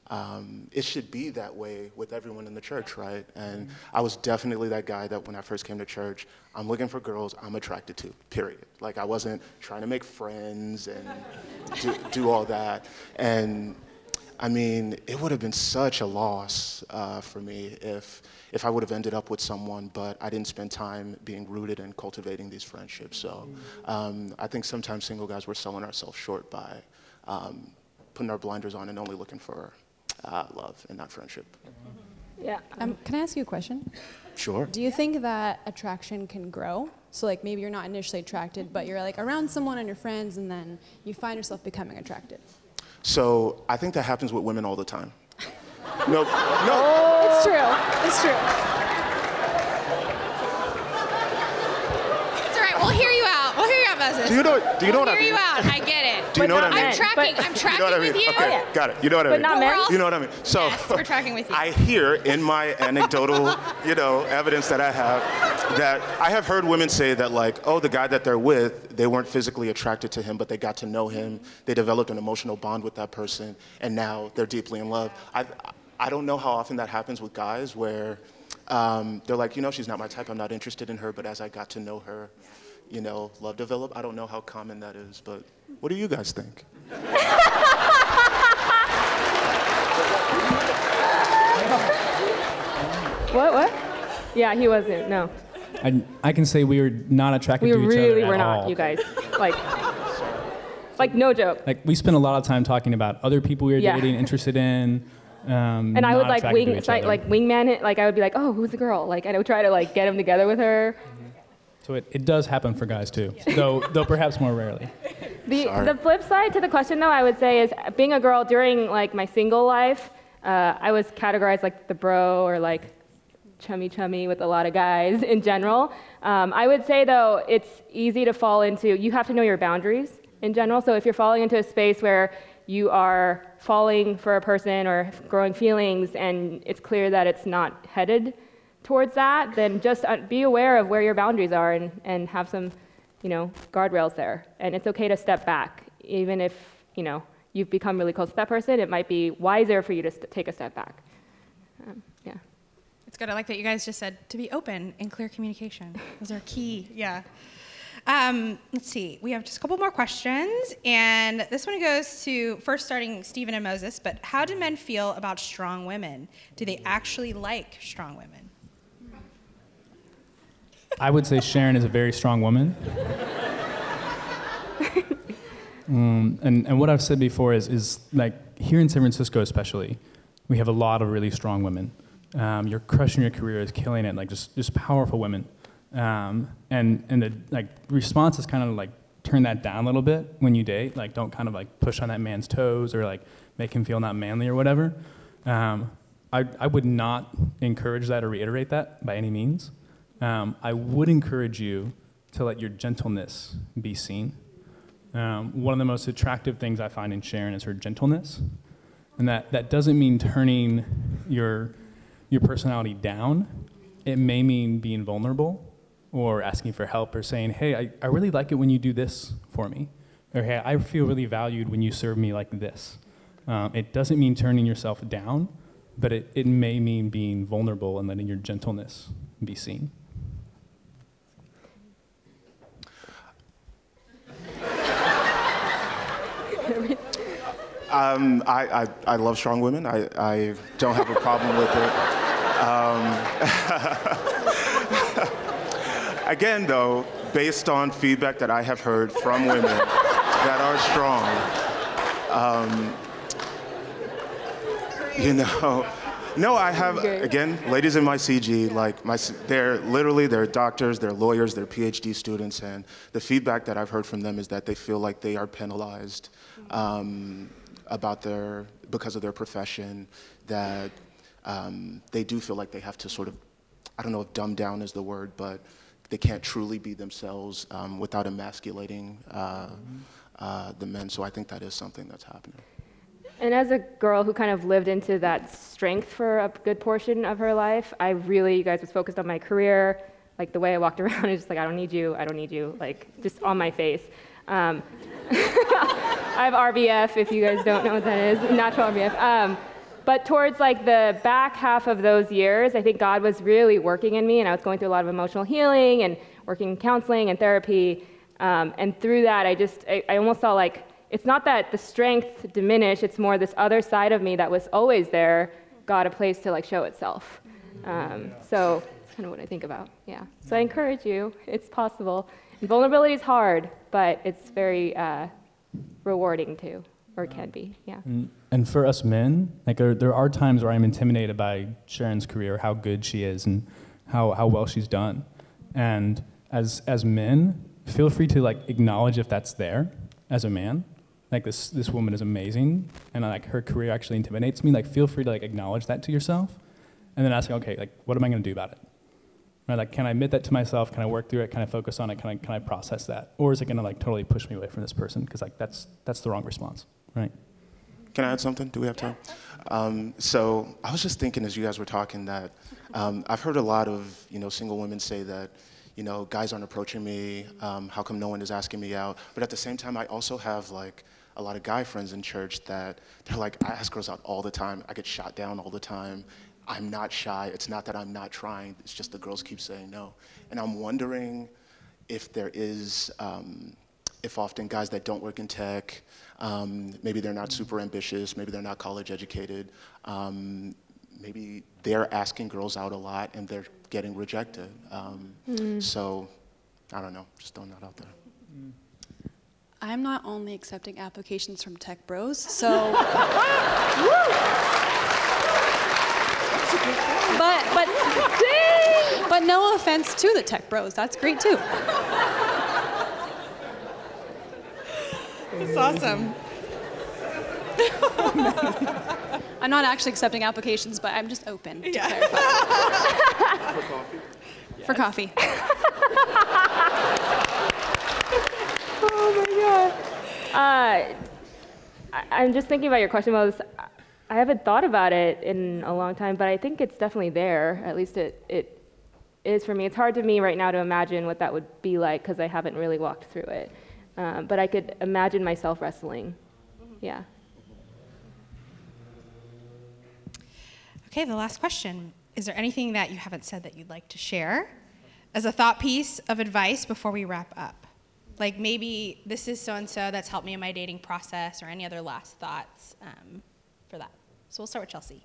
um, it should be that way with everyone in the church, right? And I was definitely that guy that when I first came to church, I'm looking for girls I'm attracted to, period. Like I wasn't trying to make friends and do, do all that. And I mean, it would have been such a loss uh, for me if, if I would have ended up with someone, but I didn't spend time being rooted and cultivating these friendships. So um, I think sometimes single guys, we're selling ourselves short by um, putting our blinders on and only looking for uh, love and not friendship. Yeah. Um, can I ask you a question? Sure. Do you think that attraction can grow? So like maybe you're not initially attracted, but you're like around someone and your friends, and then you find yourself becoming attracted. So I think that happens with women all the time. No, no. It's true. It's true. It's all right. We'll hear you out. We'll hear you out, Moses. Do you know? Do you know we'll what I hear you out. I get it. Do you know what I mean? I'm tracking. but- I'm You tracking know what I mean? with you. Okay, yeah. got it. You know what I mean? But we're men? You know what I mean? So Yes, we're tracking with you. I hear in my anecdotal, you know, evidence that I have that I have heard women say that like, oh, the guy that they're with, they weren't physically attracted to him, but they got to know him. They developed an emotional bond with that person, and now they're deeply in love. I, I don't know how often that happens with guys where um, they're like, you know, she's not my type. I'm not interested in her. But as I got to know her, you know, love developed. I don't know how common that is, but what do you guys think? What? What? Yeah, he wasn't. No. I, I can say we were not attracted We to each really other were at not, all. you guys. Like, like no joke. Like we spent a lot of time talking about other people we were Yeah. dating, interested in. Um, And I would like wing, each like, like wingman it. Like I would be like, oh, who's the girl? Like I would try to like get him together with her. So it, it does happen for guys too, though though perhaps more rarely. The Sorry. the flip side to the question though, I would say is being a girl during like my single life, uh, I was categorized like the bro or like chummy chummy with a lot of guys in general. Um, I would say though, it's easy to fall into. You have to know your boundaries in general. So if you're falling into a space where you are falling for a person or growing feelings, and it's clear that it's not headed towards that, then just uh, be aware of where your boundaries are and, and have some, you know, guardrails there. And it's okay to step back, even if, you know, you've become really close to that person. It might be wiser for you to st- take a step back. Um, yeah. It's good. I like that you guys just said to be open and clear communication. Those are key. Yeah. Um, let's see. We have just a couple more questions, and this one goes to first starting Stephen and Moses. But how do men feel about strong women? Do they actually like strong women? I would say Sharon is a very strong woman. Um, and, and what I've said before is, is like here in San Francisco, especially, we have a lot of really strong women. Um, you're crushing your career, is killing it, like just, just powerful women. Um, and and the like response is kind of like turn that down a little bit when you date. Like don't kind of like push on that man's toes or like make him feel not manly or whatever. Um, I, I would not encourage that or reiterate that by any means. Um, I would encourage you to let your gentleness be seen. Um, one of the most attractive things I find in Sharon is her gentleness. And that, that doesn't mean turning your, your personality down. It may mean being vulnerable or asking for help or saying, hey, I, I really like it when you do this for me. Or hey, I feel really valued when you serve me like this. Um, it doesn't mean turning yourself down, but it, it may mean being vulnerable and letting your gentleness be seen. Um, I, I, I love strong women. I, I don't have a problem with it. Um, again, though, based on feedback that I have heard from women that are strong, um, you know, No, I have again, ladies in my CG, like my, they're literally they're doctors, they're lawyers, they're PhD students, and the feedback that I've heard from them is that they feel like they are penalized um, about their because of their profession, that um, they do feel like they have to sort of, I don't know if dumb down is the word, but they can't truly be themselves um, without emasculating uh, uh, the men. So I think that is something that's happening. And as a girl who kind of lived into that strength for a good portion of her life, I really, you guys, was focused on my career. Like the way I walked around is just like, I don't need you, I don't need you, like just on my face. Um, I have RBF, if you guys don't know what that is, natural RBF. Um, but towards like the back half of those years, I think God was really working in me, and I was going through a lot of emotional healing and working in counseling and therapy. Um, and through that, I just, I, I almost saw like, it's not that the strength diminished, it's more this other side of me that was always there got a place to like show itself. Um, so that's kind of what I think about, yeah. So I encourage you, it's possible. And vulnerability is hard, but it's very uh, rewarding too, or can be, yeah. And, and for us men, like there, there are times where I'm intimidated by Sharon's career, how good she is, and how, how well she's done. And as as men, feel free to like acknowledge if that's there as a man. Like this this woman is amazing, and like her career actually intimidates me. Like feel free to like acknowledge that to yourself, and then ask, okay, like what am I going to do about it? Right, like can I admit that to myself? Can I work through it? Can I focus on it? Can I can I process that? Or is it going to like totally push me away from this person? Because like that's that's the wrong response, right? Can I add something? Do we have time? Um, so I was just thinking as you guys were talking that um, I've heard a lot of you know single women say that you know guys aren't approaching me. Um, how come no one is asking me out? But at the same time, I also have like a lot of guy friends in church that they're like I ask girls out all the time. I get shot down all the time. I'm not shy. It's not that I'm not trying. It's just the girls keep saying no. And I'm wondering if there is, um, if often guys that don't work in tech, um, maybe they're not super ambitious, maybe they're not college educated, um, maybe they're asking girls out a lot and they're getting rejected. Um, So I don't know, just throwing that out there. I'm not only accepting applications from tech bros, so. but but but no offense to the tech bros, that's great too. That's awesome. I'm not actually accepting applications, but I'm just open to Yeah. clarify. For coffee. For coffee. Oh my god. Uh, I, I'm just thinking about your question, Moses. I haven't thought about it in a long time, but I think it's definitely there. At least it, it is for me. It's hard to me right now to imagine what that would be like because I haven't really walked through it. Um, but I could imagine myself wrestling. Yeah. Okay, the last question. Is there anything that you haven't said that you'd like to share as a thought piece of advice before we wrap up? Like maybe this is so and so that's helped me in my dating process, or any other last thoughts um, for that. So we'll start with Chelsea.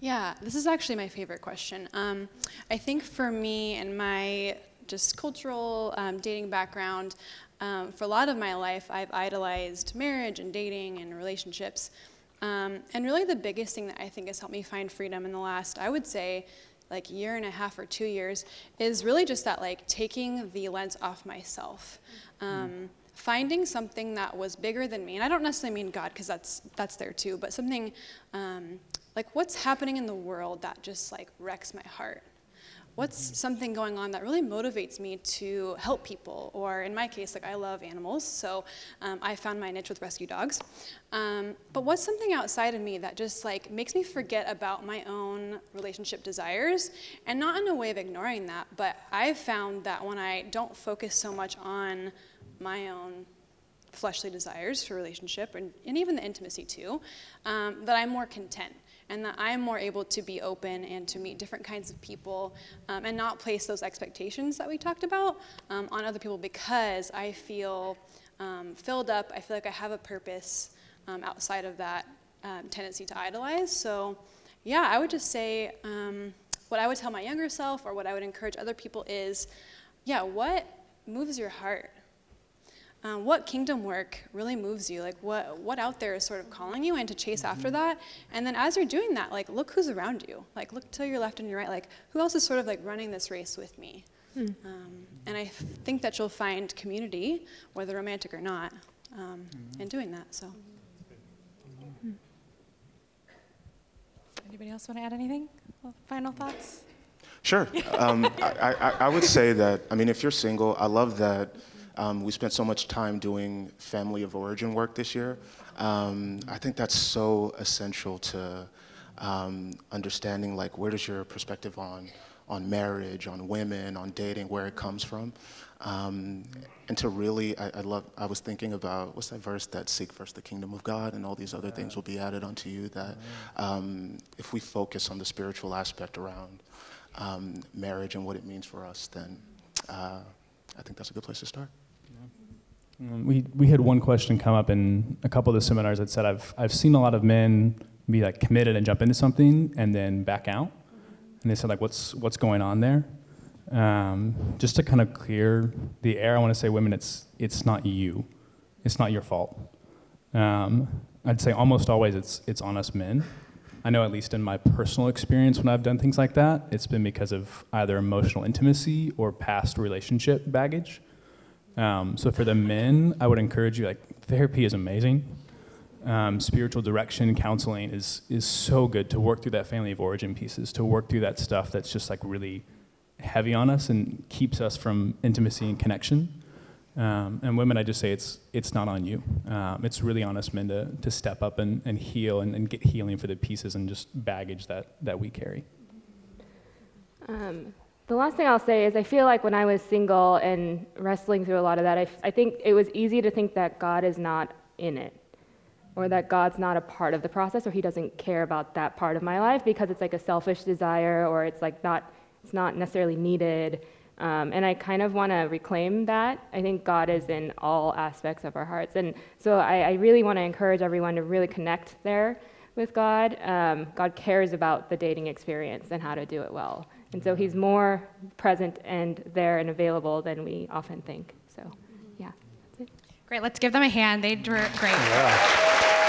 Yeah, this is actually my favorite question. Um, I think for me and my just cultural um, dating background, um, for a lot of my life, I've idolized marriage and dating and relationships. Um, and really, the biggest thing that I think has helped me find freedom in the last, I would say, like year and a half or two years, is really just that like taking the lens off myself. Um, finding something that was bigger than me and i don't necessarily mean god because that's that's there too but something um, like what's happening in the world that just like wrecks my heart what's something going on that really motivates me to help people? Or in my case like i love animals so um, i found my niche with rescue dogs. Um, but what's something outside of me that just like makes me forget about my own relationship desires? And not in a way of ignoring that but i've found that when i don't focus so much on my own fleshly desires for relationship and, and even the intimacy too, um, that I'm more content and that I'm more able to be open and to meet different kinds of people um, and not place those expectations that we talked about um, on other people because I feel um, filled up. I feel like I have a purpose um, outside of that um, tendency to idolize. So, yeah, I would just say what I would tell my younger self or what I would encourage other people is yeah, what moves your heart? Um, what kingdom work really moves you? Like what what out there is sort of calling you and to chase after that? And then as you're doing that, like look who's around you. Like look to your left and your right. Like who else is sort of like running this race with me? Um, and I think that you'll find community, whether romantic or not, um, in doing that. So. Anybody else want to add anything? Final thoughts? Sure. Um, I, I, I would say that, I mean, if you're single, I love that um, we spent so much time doing family of origin work this year. Um, I think that's so essential to um, understanding, like, where does your perspective on, on marriage, on women, on dating, where it comes from. Um, and to really, I, I love, I was thinking about, what's that verse that seek first the kingdom of God and all these other things will be added unto you that um, if we focus on the spiritual aspect around um, marriage and what it means for us, then uh, I think that's a good place to start. Um, we, we had one question come up in a couple of the seminars that said, I've, I've seen a lot of men be like committed and jump into something and then back out. And they said, like, what's, what's going on there? Um, just to kind of clear the air, I want to say, women, it's, it's not you. It's not your fault. Um, I'd say almost always it's, it's on us men. I know, at least in my personal experience, when I've done things like that, it's been because of either emotional intimacy or past relationship baggage. Um, so for the men, I would encourage you, like, therapy is amazing. Um, spiritual direction, counseling is, is so good to work through that family of origin pieces, to work through that stuff that's just like really heavy on us and keeps us from intimacy and connection. Um, and women, I just say it's, it's not on you. Um, it's really on us men to, to step up and, and heal and, and get healing for the pieces and just baggage that, that we carry. Um, the last thing I'll say is I feel like when I was single and wrestling through a lot of that, I, think it was easy to think that God is not in it or that God's not a part of the process or he doesn't care about that part of my life because it's like a selfish desire or it's like not, it's not necessarily needed. Um, and I kind of want to reclaim that. I think God is in all aspects of our hearts. And so I, I really want to encourage everyone to really connect there with God. Um, God cares about the dating experience and how to do it well. And so he's more present and there and available than we often think. So, yeah, that's it. Great. Let's give them a hand. They were great.